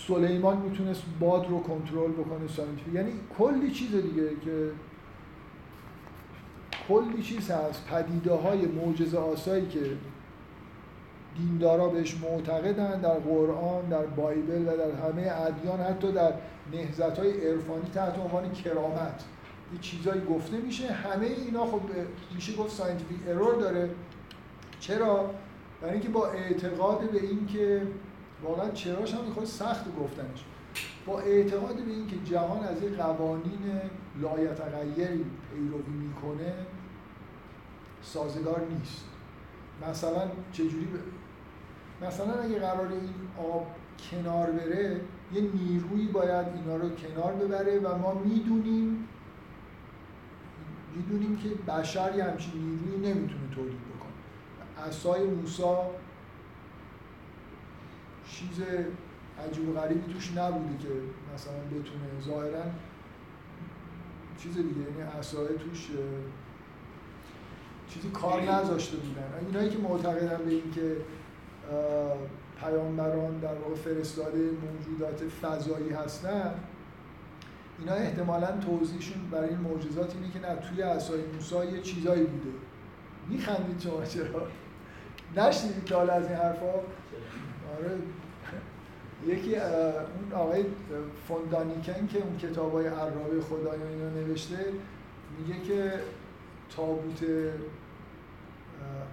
سلیمان می‌تونست باد رو کنترل بکنه scientific. یعنی کلی چیز دیگه که کلی چیز هست. پدیده های معجزه آسایی که دیندارا بهش معتقدن در قرآن در بایبل و در همه ادیان حتی در نهضت های عرفانی تحت عنوان کرامت. یه چیزایی گفته میشه. همه اینا خب میشه گفت scientific error داره. چرا؟ برای اینکه با اعتقاد به اینکه واقعا چراش هم می‌خواد سخت گفتنش. با اعتقاد به اینکه جهان از یک قوانین لایتغیری پیروی می‌کنه سازگار نیست. مثلا چجوری ب... مثلا اگه قرار این آب کنار بره یه نیرویی باید اینا رو کنار ببره و ما می‌دونیم می‌دونیم که بشر یه همچین نیرویی نمی‌تونه تولید بکنه. اسای موسا چیز عجیب و غریبی توش نبوده که مثلا بتونه ظاهرا چیز دیگه یعنی اسای توش چیزی کار نذاشته بودن. اینایی که معتقدن به اینکه پیامبران در واقع فرستاده موجودات فضایی هستن اینا احتمالا توضیحشون برای این معجزات اینه که نه توی عصای موسی یه چیزایی بوده. میخندید شما چرا؟ نشنیدید که حالا از این حرفا؟ آره. یکی اون آقای فوندانیکن که اون کتاب های عرابه خدایان اینا نوشته میگه که تابوت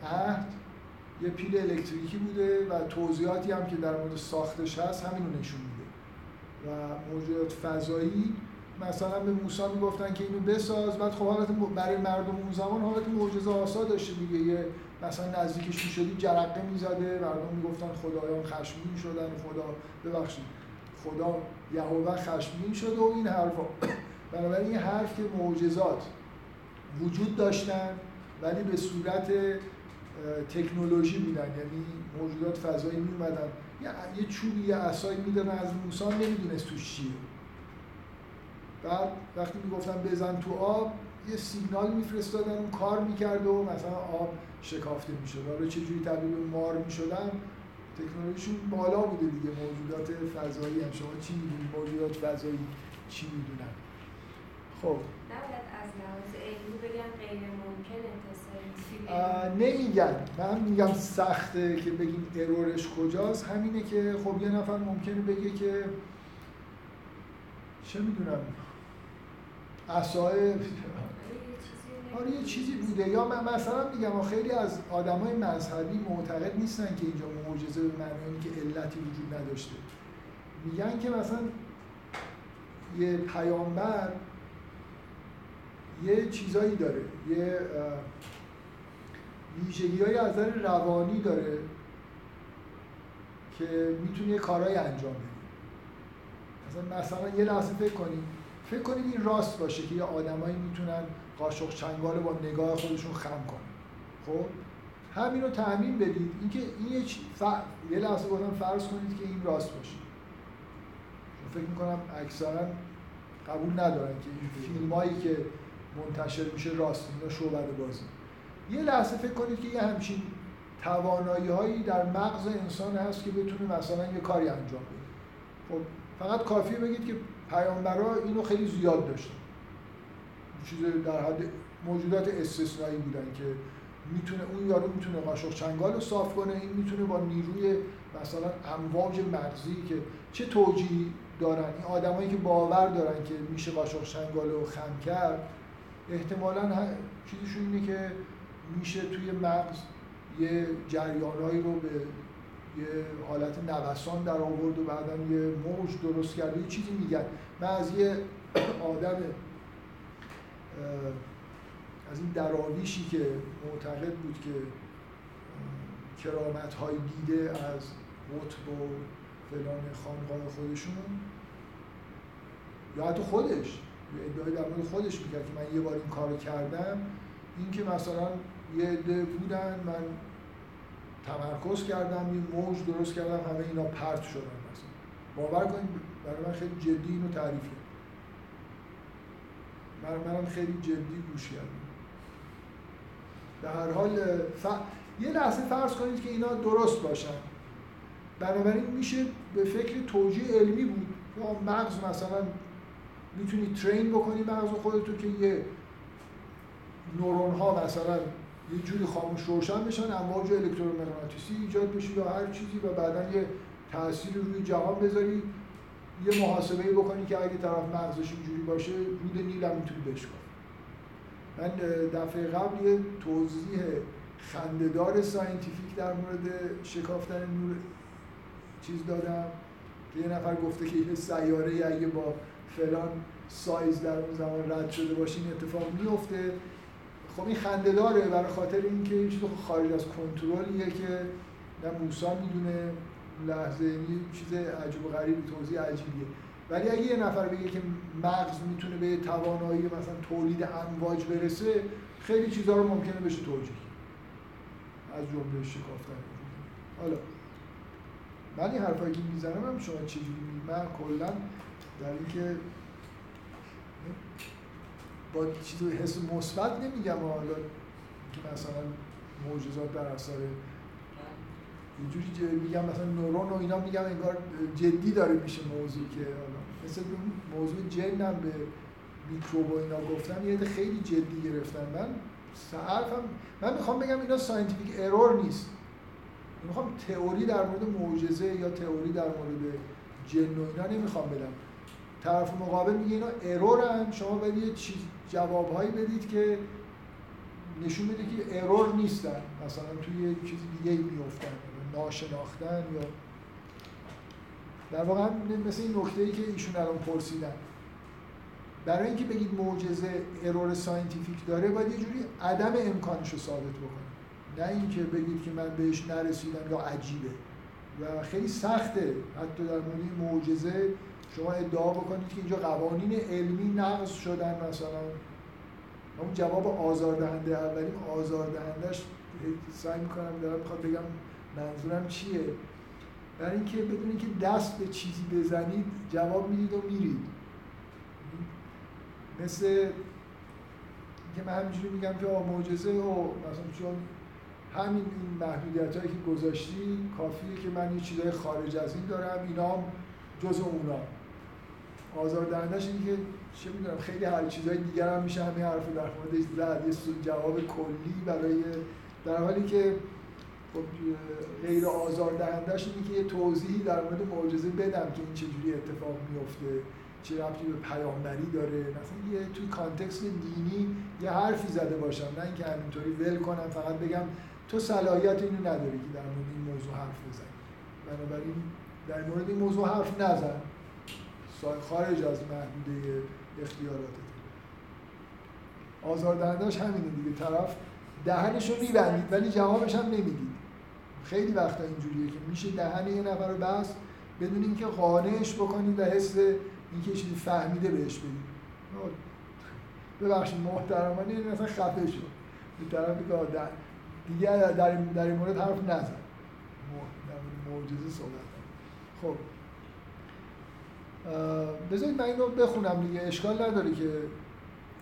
عهد یه پیل الکتریکی بوده و توضیحاتی هم که در مورد ساختش هست همینو نشون میده. و موجودات فضایی مثلا به موسی می‌گفتن که اینو بساز بعد خب حالت برای مردم اون زمان حالت معجزه آسا داشته دیگه. یه مثلا نزدیکش می‌شدی جرقه می‌زده مردم می‌گفتن خدایان خشمگین شدن خدا ببخشید خدا یهوه خشمگین شده و این حرفا. بنابراین این حرف که معجزات وجود داشتن ولی به صورت تکنولوژی بودن. یعنی موجودات فضایی می اومدن یه چوبی یه عصایی می‌دادن از موسی نمی‌دونست توش چیه. بعد وقتی می‌گفتن بزن تو آب یه سیگنال میفرستادن اون کار می‌کرد و مثلا آب شکافته می‌شد. حالا چجوری تبدیل به مار می‌شدن؟ تکنولوژیشون بالا بوده دیگه موجودات فضایی هم. شما چی می‌دونید موجودات فضایی چی می‌دونن؟ خب. نباید از لحاظ علمی بگن غیر ممکنه نمیگن. من میگم سخته که بگیم ارورش کجاست. همینه که خب یه نفر ممکنه بگه که چه می‌دونم. اصای آره یه چیزی بوده. یا من مثلا میگم خیلی از آدمای مذهبی معتقد نیستن که اینجا معجزه به معنی که علتی وجود نداشته. میگن که مثلا یه پیامبر یه چیزایی داره. یه ویژگی های از نظر روانی داره که می‌تونه یه کارهای انجام بده. مثلا مثلا یه لحظه فکر کنید فکر کنید این راست باشه که یه آدمایی می‌تونن قاشق چنگال با نگاه خودشون خم کنن. خب؟ همین رو تعمین بدید. اینکه این یه, ف... یه لحظه گفتم فرض کنید که این راست باشه. فکر می‌کنم اکثرا قبول ندارن که این فیلم هایی که منتشر میشه راست اینا شعبده بازی. یه لحظه فکر کنید که یه همچین توانایی هایی در مغز انسان هست که بتونه مثلا یه کاری انجام بده. خب فقط کافیه بگید که پیامبرا اینو خیلی زیاد داشتن. چیز در حد موجودات استثنایی بودن که می‌تونه اون یارو می‌تونه قاشق چنگال رو صاف کنه این می‌تونه با نیروی مثلا امواج مغزی که چه توجیهی دارن این آدمایی که باور دارن که میشه قاشق چنگال رو خم کرد احتمالا چیزشون اینه که میشه توی مغز یه جریانهایی رو به یه حالت نوسان در آورد و بعدا یه موج درست کرده یه چیزی میگن. من از یه آدم از این دراویشی که معتقد بود که کرامت های دیده از قطب و فلان خانقاه خودشون یا حتی خودش ادعای در مورد خودش می‌کرد که من یه بار این کارو کردم. این که مثلا یه عده بودن من تمرکز کردم یه موج درست کردم همه اینا پرت شدن مثلا. باور کنید برای من خیلی جدی اینو تعریف کرد. من خیلی جدی گوش کردم به هر حال ف... یه لحظه فرض کنید که اینا درست باشن. بنابراین میشه به فکر توجیه علمی بود. مغز مثلا می‌تونی ترین بکنی مغز خودتو که یه نورون ها مثلا یه جوری خاموش روشن بشن امواج الکترومغناطیسی ایجاد بشه یا هر چیزی و بعدا یه تاثیر روی جهان بذاری. یه محاسبه بکنی که اگه طرف مغزش اینجوری باشه رود نیل هم می‌تونی بشکن من دفعه قبل یه توضیح خندهدار scientific در مورد شکافتن نیل چیز دادم که یه نفر گفته که یه سیاره اگه با فلان سایز در اون زمان رد شده باشه این اتفاق میفته خب این خنده داره برای خاطر اینکه این چیز خارج از کنترلیه که نه موسا می‌دونه لحظه این چیز عجب و غریب توضیح عجیبیه. ولی اگه یه نفر بگه که مغز می‌تونه به توانایی مثلا تولید امواج برسه خیلی چیزها رو ممکنه بشه توجیه از جمله شکافتن. حالا من این حرفایی که می‌زنم هم شما چجوری من کلا در اینکه با چیز حس مثبت نمیگم حالا که مثلا معجزات در اثر اینجوری میگم مثلا نورون و اینا میگم انگار جدی داره میشه موضوع که حالا مثل موضوع جن و میکروب و اینا گفتن یه خیلی جدی گرفتن. من حرفم من می‌خوام بگم اینا scientific error نیست. می‌خوام تئوری در مورد معجزه یا تئوری در مورد جن و اینا نمی‌خوام بدم. طرف مقابل میگه اینا error ن شما باید یه چیز جوابهایی بدید که نشون بده که error نیستن. مثلا توی یه چیز دیگه میفتن ناشناختن یا در واقع مثل این نکته ای که ایشون الان پرسیدن. برای اینکه بگید معجزه error scientific داره باید یه جوری عدم امکانش رو ثابت بکنید نه اینکه بگید که من بهش نرسیدم یا عجیبه. و خیلی سخته حتی در مورد معجزه شما ادعا بکنید که اینجا قوانین علمی نقض شدن مثلا. اون جواب آزاردهنده اولین آزاردهندهش سعی می‌کنم دارم می‌خواد بگم منظورم چیه. برای اینکه بدونید که دست به چیزی بزنید جواب می‌دید و میرید. مثل که من همینجوری میگم که معجزه و مثلا چون همین این محدودیت هایی که گذاشتی کافیه که من یه چیزای خارج از این دارم اینا هم جز اونا. آزاردهندش اینه که چه می‌دونم خیلی هر چیزهای دیگر هم میشه همین حرف در موردش زد یه جواب کلی برای در حالی که خب غیر آزاردهندش اینه که یه توضیحی در مورد معجزه بدم که این چجوری اتفاق میفته چه ربطی به پیامبری داره. مثلا یه توی کانتکست دینی یه حرفی زده باشم نه اینکه همینطوری ول کنم فقط بگم تو صلاحیت اینو نداری که در مورد این موضوع حرف بزنی. بنابراین در مورد این موضوع حرف نزن. خارج از محدوده اختیاراتت آزاردهندهش همینه دیگه طرف دهنشو میبندید ولی جوابش هم نمی‌دید. خیلی وقتا اینجوریه که میشه دهن یه نفر رو بس بدون اینکه قانعش بکنید و حس اینکه چیزی فهمیده بهش بدید. ببخشید محترمانه این مثلا خفه شد. به طرف دیگه در در این مورد حرف نزن. معجزه صحبت. خب بذارید من این رو بخونم دیگه اشکال نداره که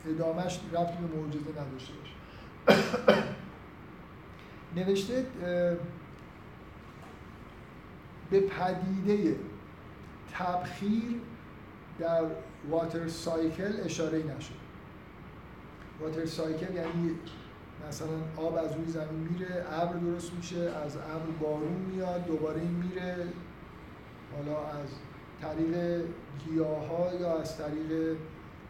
ادامهش رفتی به معجزه نداشته باشه. نوشته به پدیده تبخیر در واتر سایکل اشاره نشد. واتر سایکل یعنی مثلا آب از روی زمین میره ابر درست میشه از ابر بارون میاد دوباره این میره حالا از طریق گیاه ها یا از طریق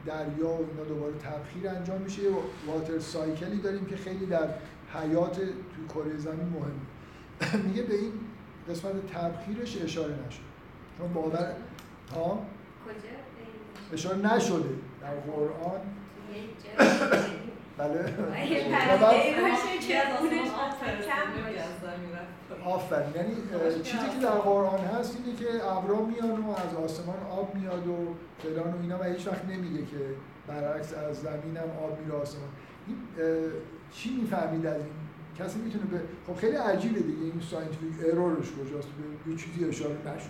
دریا و اینا دوباره تبخیر انجام میشه. واتر سایکلی داریم که خیلی در حیات توی کره زمین مهمه. میگه به این قسمت تبخیرش اشاره نشد. چون باور ها اشاره نشده. در قرآن. بله. آفرین. یعنی چیزی که در قرآن هست اینه که ابرا میان و از آسمان آب میاد و فلان و اینا و هیچ وقت نمیگه که برعکس از زمین هم آب میره آسمان. این چی می‌فهمید از این؟ کسی می‌تونه به خب خیلی عجیبه دیگه این scientific error ش کجاست به یه چیزی اشاره نشد.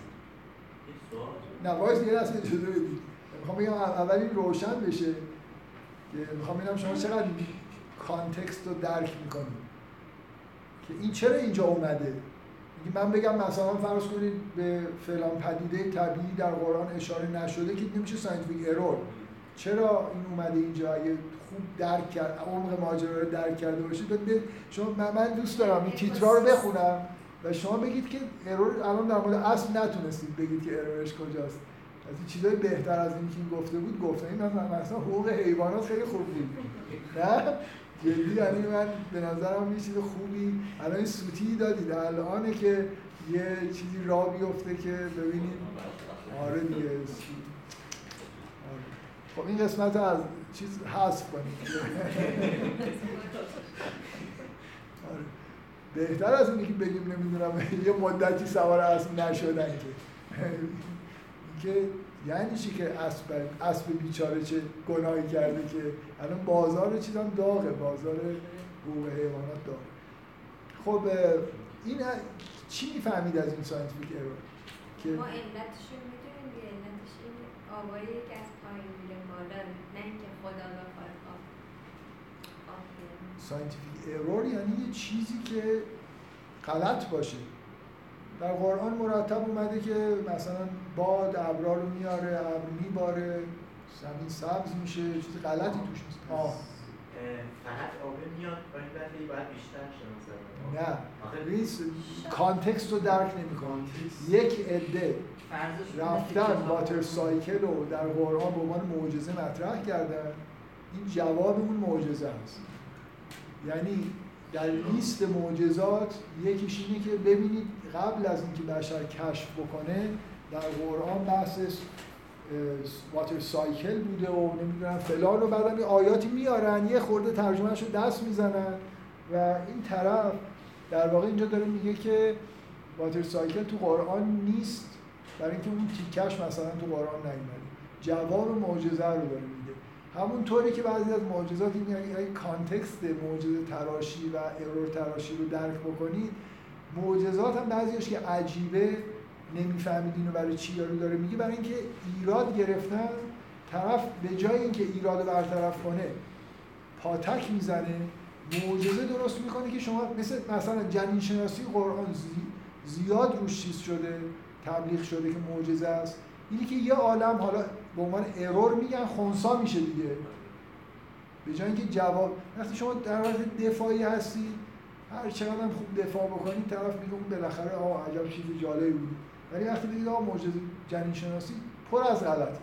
نه وایس یه لحظه اجازه بدید. می‌خوام بگم اول این روشن بشه. می‌خوام ببینم شما چقدر context رو درک می‌کنید که این چرا اینجا اومده؟ من بگم مثلا فرض کنید به فلان پدیده طبیعی در قرآن اشاره نشده که نمیشه scientific error چرا این اومده اینجا؟ اگه خوب درک کرد عمق ماجرا رو درک کرده باشید شما من دوست دارم این تیترا رو بخونم. و شما بگید که ارور الان در مورد اصل نتونستید بگید که ارورش کجاست. از این چیزای بهتر از این که گفته بود گفته این مثلا حقوق حیوانات خیلی خوب بود نه جدی یعنی من به نظرم یه چیز خوبی الان این سوتی دادید الانه که یه چیزی را بیفته که ببینید آره دیگه. آره. خب این قسمت از چیز حذف کنید آره. بهتر از اینه که بگیم نمی‌دونم یه مدتی سوار اسب نشدن که که یعنی چی که اسب اسب بیچاره چه گناهی کرده که الان بازار چیز هم داغه بازار حقوق حیوانات داغه. خب این چی می‌فهمید از این scientific error که ما علتش رو می‌دونیم که علتش این آبایی که از پایین میره بالا نه اینکه خدا بیاره. scientific error یعنی یه چیزی که غلط باشه. در قرآن مرتب اومده که مثلا باد ابرا رو میاره ابر میباره زمین سبز میشه چیز غلطی توش نیست. آه. فقط آبه میاد ولی بعد باید بیشتر مثلا. نه. ببین، context رو درک context. یک عده رفتن water cycle رو در قرآن به عنوان معجزه مطرح کردن. این جواب اون معجزه است. یعنی در لیست معجزات یکیش اینه که ببینید قبل از اینکه بشر کشف بکنه در قرآن بحث water cycle بوده و نمی‌دونم فلان و بعدم یه آیاتی میارن یه خورده ترجمهش رو دست می‌زنن و این طرف در واقع اینجا داره میگه که water cycle تو قرآن نیست برای اینکه اون تیکش مثلا تو قرآن نیومده. جواب معجزه رو داره همونطوری که بعضی از معجزات این یعنی اگه context معجزه تراشی و error تراشی رو درک بکنید معجزات هم بعضیش که عجیبه نمی‌فهمید اینو برای چی یارو داره میگه برای اینکه ایراد گرفتن طرف به جای اینکه ایراد برطرف کنه پاتک می‌زنه. معجزه درست می‌کنه که شما مثل مثلا جنین شناسی قرآن زی- زیاد روش چیز شده تبلیغ شده که معجزه است. اینی که یه عالم حالا به عنوان ارور میگن خونسا میشه دیگه. به جای اینکه جواب وقتی شما در حالت دفاعی هستی هر چقدر هم خوب دفاع بکنید طرف میگه اون بالاخره آه عجب چیز جالبی بود. ولی وقتی بگید آقا معجزه جنین شناسی پر از غلطه.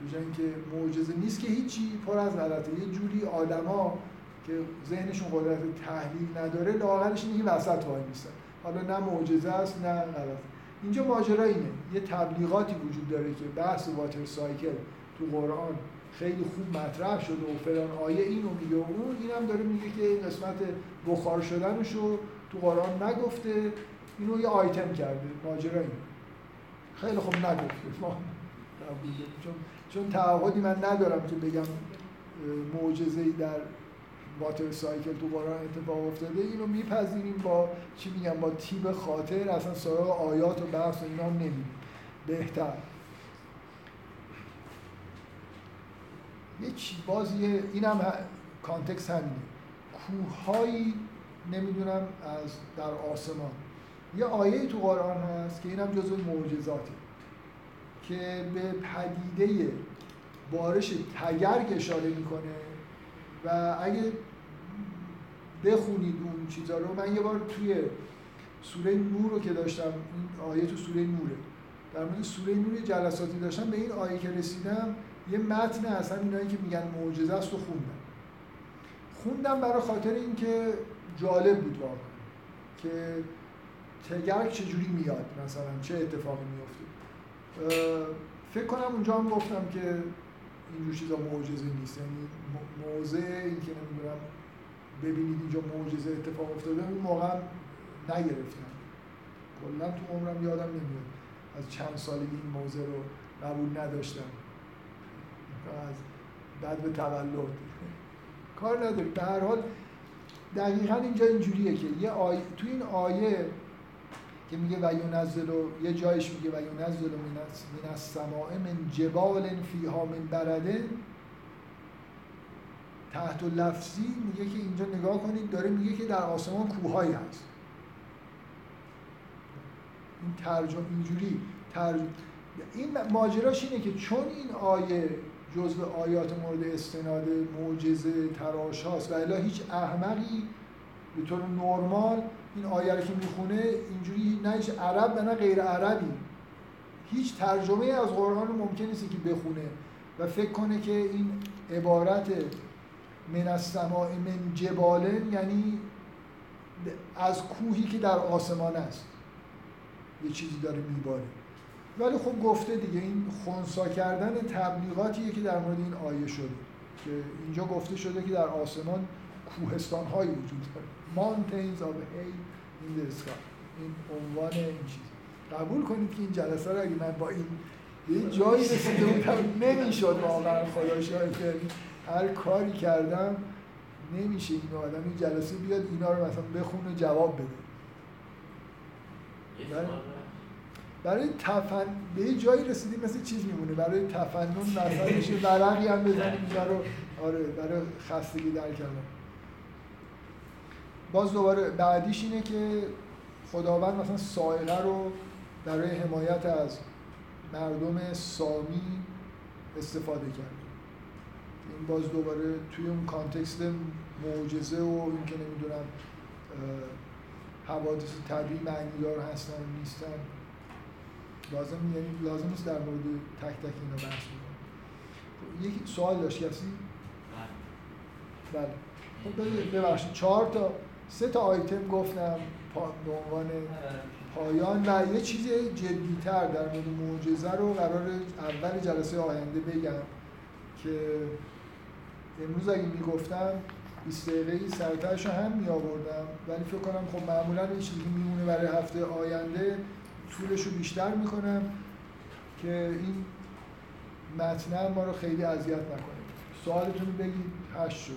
به جای اینکه معجزه نیست که هیچی پر از غلطه. یه جوری آدما که ذهنشون قدرت تحلیل نداره لااقلش اینه که وسط وای میستن. حالا نه معجزه است نه غلط اینجا ماجرا اینه. یه تبلیغاتی وجود داره که بحث واتر سایکل تو قرآن خیلی خوب مطرح شده و فلان آیه اینو میگه و اون اینم داره میگه که این قسمت بخار شدنش رو تو قرآن نگفته. اینو یه آیتم کرده. ماجرا اینه. خیلی خوب نگفته. ما. چون چون تعهدی من ندارم که بگم معجزه ای در واتر سایکل تو قرآن اتفاق افتاده اینو میپذیریم با چی میگم با تیب خاطر اصلا سراغ آیات و بحث و اینا هم نمیریم. بهتر. یه چی باز یه اینم ه- کانتکست همینه. کوههایی نمی‌دونم از در آسمان. یه آیه تو قرآن هست که اینم جزو معجزاته. که به پدیده بارش تگرگ اشاره می‌کنه. و اگه بخونید اون چیزا رو من یه بار توی سوره نور رو که داشتم این آیه تو سوره نوره در مورد سوره نور جلساتی داشتم به این آیه که رسیدم یه متن اصلا اینایی که میگن معجزه است و خوندم. خوندم برای خاطر اینکه جالب بود واقعا که تگرگ چجوری میاد مثلا چه اتفاقی میفته فکر کنم اونجا هم گفتم که اینجور چیزا معجزه نیست. یعنی موضع این که نمی‌دونم ببینید اینجا معجزه اتفاق افتاده اون موقع نگرفتم. کلا تو عمرم یادم نمیاد از چند سالگی این موضع رو قبول نداشتم. از بعد به تولد. کار نداری به هر حال دقیقا اینجا اینجوریه که یه آیه تو این آیه که میگه و ینزل و یه جایش میگه و من از من السماء من جبال فیها من برده. تحت و لفظی میگه که اینجا نگاه کنید داره میگه که در آسمان کوههایی هست. این ترجمه اینجوری. ترجمه این ماجراش اینه که چون این آیه جزء آیات مورد استناد معجزه تراش هاست و الا هیچ احمقی به طور نرمال این آیه رو که می‌خونه اینجوری نه عرب نه غیر عربی. هیچ ترجمه از قرآن ممکن نیست که بخونه و فکر کنه که این عبارت من السماء من جبالن یعنی از کوهی که در آسمان است یه چیزی داره میباره. ولی خب گفته دیگه این خونسا کردن تبلیغاتیه که در مورد این آیه شده که اینجا گفته شده که در آسمان کوهستان هایی وجود داره. Mountains of hay in the sky این عنوان این چیز. قبول کنید که این جلسه رو اگه من با این یه جایی رسیده بودم نمی‌شد واقعا خدا شاهد یعنی هر کاری کردم نمیشه این آدم این جلسه بیاد اینا رو مثلا بخونه جواب بده. یه بله. برای تفن به یه جایی رسیدیم مثل چیز میمونه. برای تفنن مثلا میشه ورقی هم بزنیم اینجا رو آره برای خستگی در کردن. باز دوباره بعدیش اینه که خداوند مثلا سائقه رو برای حمایت از مردم سامی استفاده کرد. این باز دوباره توی اون کانتکست معجزه و اینکه نمی‌دونم حوادث طبیعی معنیدار هستن و نیستن. لازم یعنی لازم نیست در مورد تک تک اینا بحث بکنم خب، یک سوال داشت کسی؟ بله. بله. خب ببینید، ببخشید. چهار تا سه تا آیتم گفتم به عنوان پایان و یه چیز جدیتر در مورد معجزه رو قرار اول جلسه آینده بگم که امروز اگه می‌گفتم 20 دقیقه سرترش هم می آوردم ولی فکر کنم خب معمولا این چیزی میمونه برای هفته آینده طولش رو بیشتر می‌کنم که این متن ما رو خیلی اذیت نکنه. سوالتون بگید هشت شد.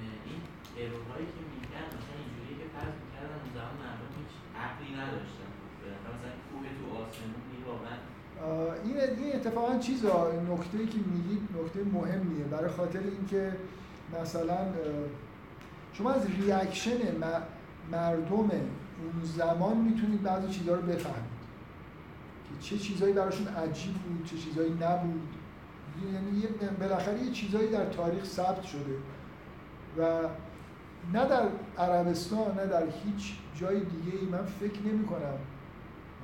این که میگن مثلا اینجوریه که فرض می‌کردن اون زمان مردم هیچ این این اتفاقا چیز نکته ای که میگید نکته مهمیه. برای خاطر اینکه مثلا شما از ریاکشن مردم اون زمان می‌تونید بعضی چیزها رو بفهمید. که چه چیزایی براشون عجیب بود چه چیزایی نبود. یعنی بالاخره یه چیزایی در تاریخ ثبت شده. و نه در عربستان نه در هیچ جای دیگه ای من فکر نمی کنم.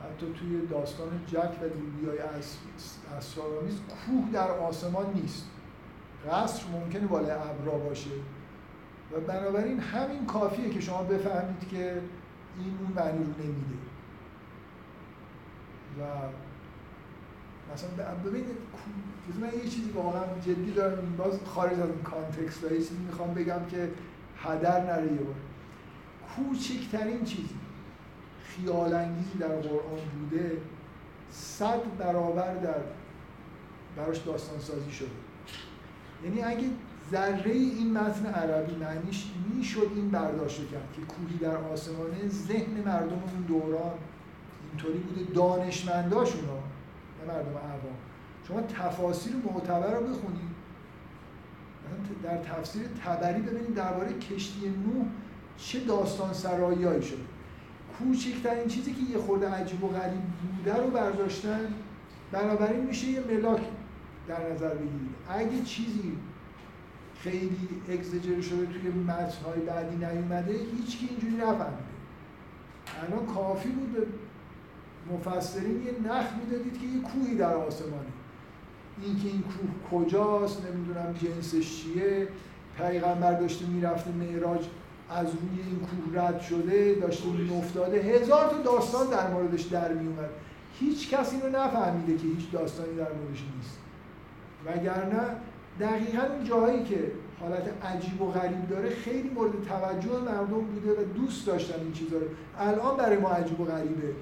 حتی توی داستان جک و لوبیای از اسرارآمیز کوه در آسمان نیست. قصر ممکنه بالای ابرا باشه. و بنابراین همین کافیه که شما بفهمید که این اون معنی رو نمیده. و مثلا ببینید من یه چیزی واقعا جدی دارم. باز خارج از این کانتکست چیزی می‌خوام بگم که هدر نره یه بار کوچکترین چیزی خیال در قرآن بوده صد برابر در براش داستان سازی شده. یعنی اگه ذره این متن عربی معنیش می‌شد این برداشت کرد که کوهی در آسمانه ذهن مردم اون دوران اینطوری بوده دانشمنداشون ها مردم عوام شما تفاسیر معتبر رو بخونید. در تفسیر تبری ببینید درباره کشتی نوح چه داستان سراییایی شده کوچکترین چیزی که یه خورده عجیب و غریب بوده رو برداشتن بنابراین میشه یه ملاک در نظر بگیرید. اگه چیزی خیلی اگزجر شده توی متنهای بعدی نیومده هیچ کی اینجوری نفهمیده. الان کافی بود به مفسرین یه نخ می‌دادید که یه کوهی در آسمانه. این که این کوه کجاست نمی‌دونم جنسش چیه. پیغمبر داشته می‌رفته معراج از روی این کوه رد شده داشته میافتاده. هزار تا داستان در موردش در میومد هیچ کسی رو نفهمیده که هیچ داستانی در موردش نیست. وگرنه دقیقا اون جاهایی که حالت عجیب و غریب داره خیلی مورد توجه مردم بوده و دوست داشتن این چیزا رو. الان برای ما عجیب و غریبه.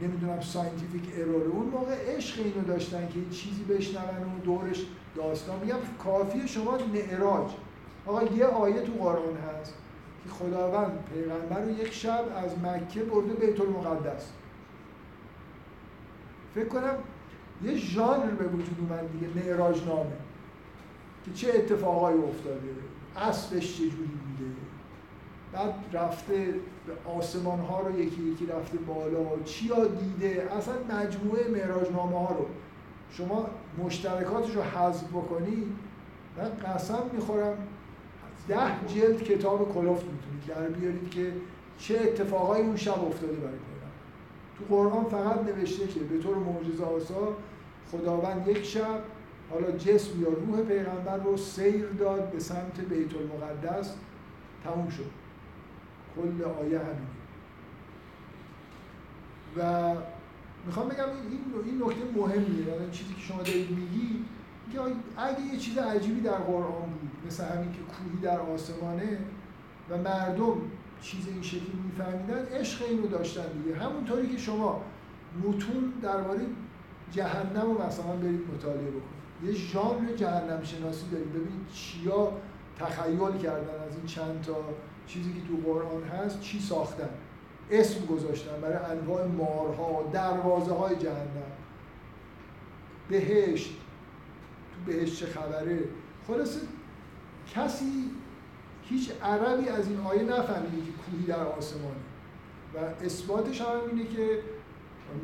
نمی‌دونم scientific error اون موقع عشق اینو داشتن که چیزی بشنون و دورش داستان. میگم کافی شما معراج. آقا یه آیه تو قرآن هست که خداوند پیغمبر رو یک شب از مکه برده بیت المقدس. فکر کنم یه ژانر به وجود اومد دیگه معراج نامه که چه اتفاقایی افتاده اصلش چجوری بوده. بعد رفته آسمان ها رو یکی یکی رفته بالا. چیا دیده؟ اصلا مجموعه معراج نامه ها رو. شما مشترکاتش رو حذف بکنی من قسم می‌خورم ده جلد کتاب کلفت می‌تونید در بیارید که چه اتفاقایی اون شب افتاده برای پیغمبر تو قرآن فقط نوشته که به طور معجزه آسا خداوند یک شب حالا جسم یا روح پیغمبر رو سیر داد به سمت بیت المقدس تموم شد. کل آیه همینه. و می‌خوام بگم این این نکته مهمیه. یعنی چیزی که شما دارید میگی که اگه یه چیز عجیبی در قرآن بود مثل همین که کوهی در آسمانه و مردم چیز این شکلی میفهمیدن عشق اینو داشتن دیگه. همونطوری که شما متون درباره جهنم و مثلا برید مطالعه بکنید. یه ژانر جهنم شناسی دارید. ببینید چیا تخیل کردن از این چند تا چیزی که تو قرآن هست چی ساختن؟ اسم گذاشتن برای انواع مارها دروازه های جهنم. بهشت. تو بهشت چه خبره؟ خلاصه کسی هیچ عربی از این آیه نفهمیده که کوهی در آسمانه. و اثباتش هم اینه که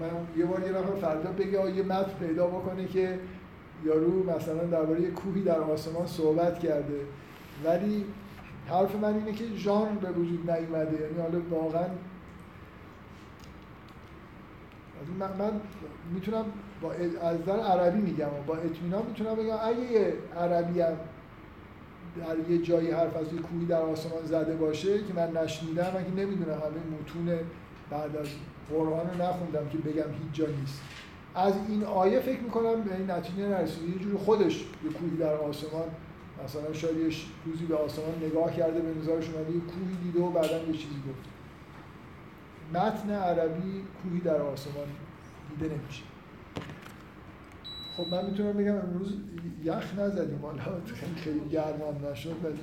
من یه بار یه نفر فردا بگه یه متن پیدا بکنه که یارو مثلا درباره کوهی در آسمان صحبت کرده. ولی حرف من اینه که ژانر به وجود نیومده. یعنی حالا واقعا من, من می‌تونم با از نظر عربی میگم و با اطمینان می‌تونم بگم اگه یه عربی هم در یه جایی حرف از یه کوهی در آسمان زده باشه که من نشنیدم من که نمی‌دونم. همه متون بعد از قرآن رو نخوندم که بگم هیچ جا نیست. از این آیه فکر می‌کنم به این نتیجه نرسید یه جوری خودش یه کوهی در آسمان مثلا شاید یه روزی به آسمان نگاه کرده به نظرش اومده یه کوهی دیده و بعدا یه چیزی گفت. متن عربی کوهی در آسمان دیده نمیشه. خب من می‌تونم بگم امروز یخ نزدیم. حالا خیلی گرم نشد ولی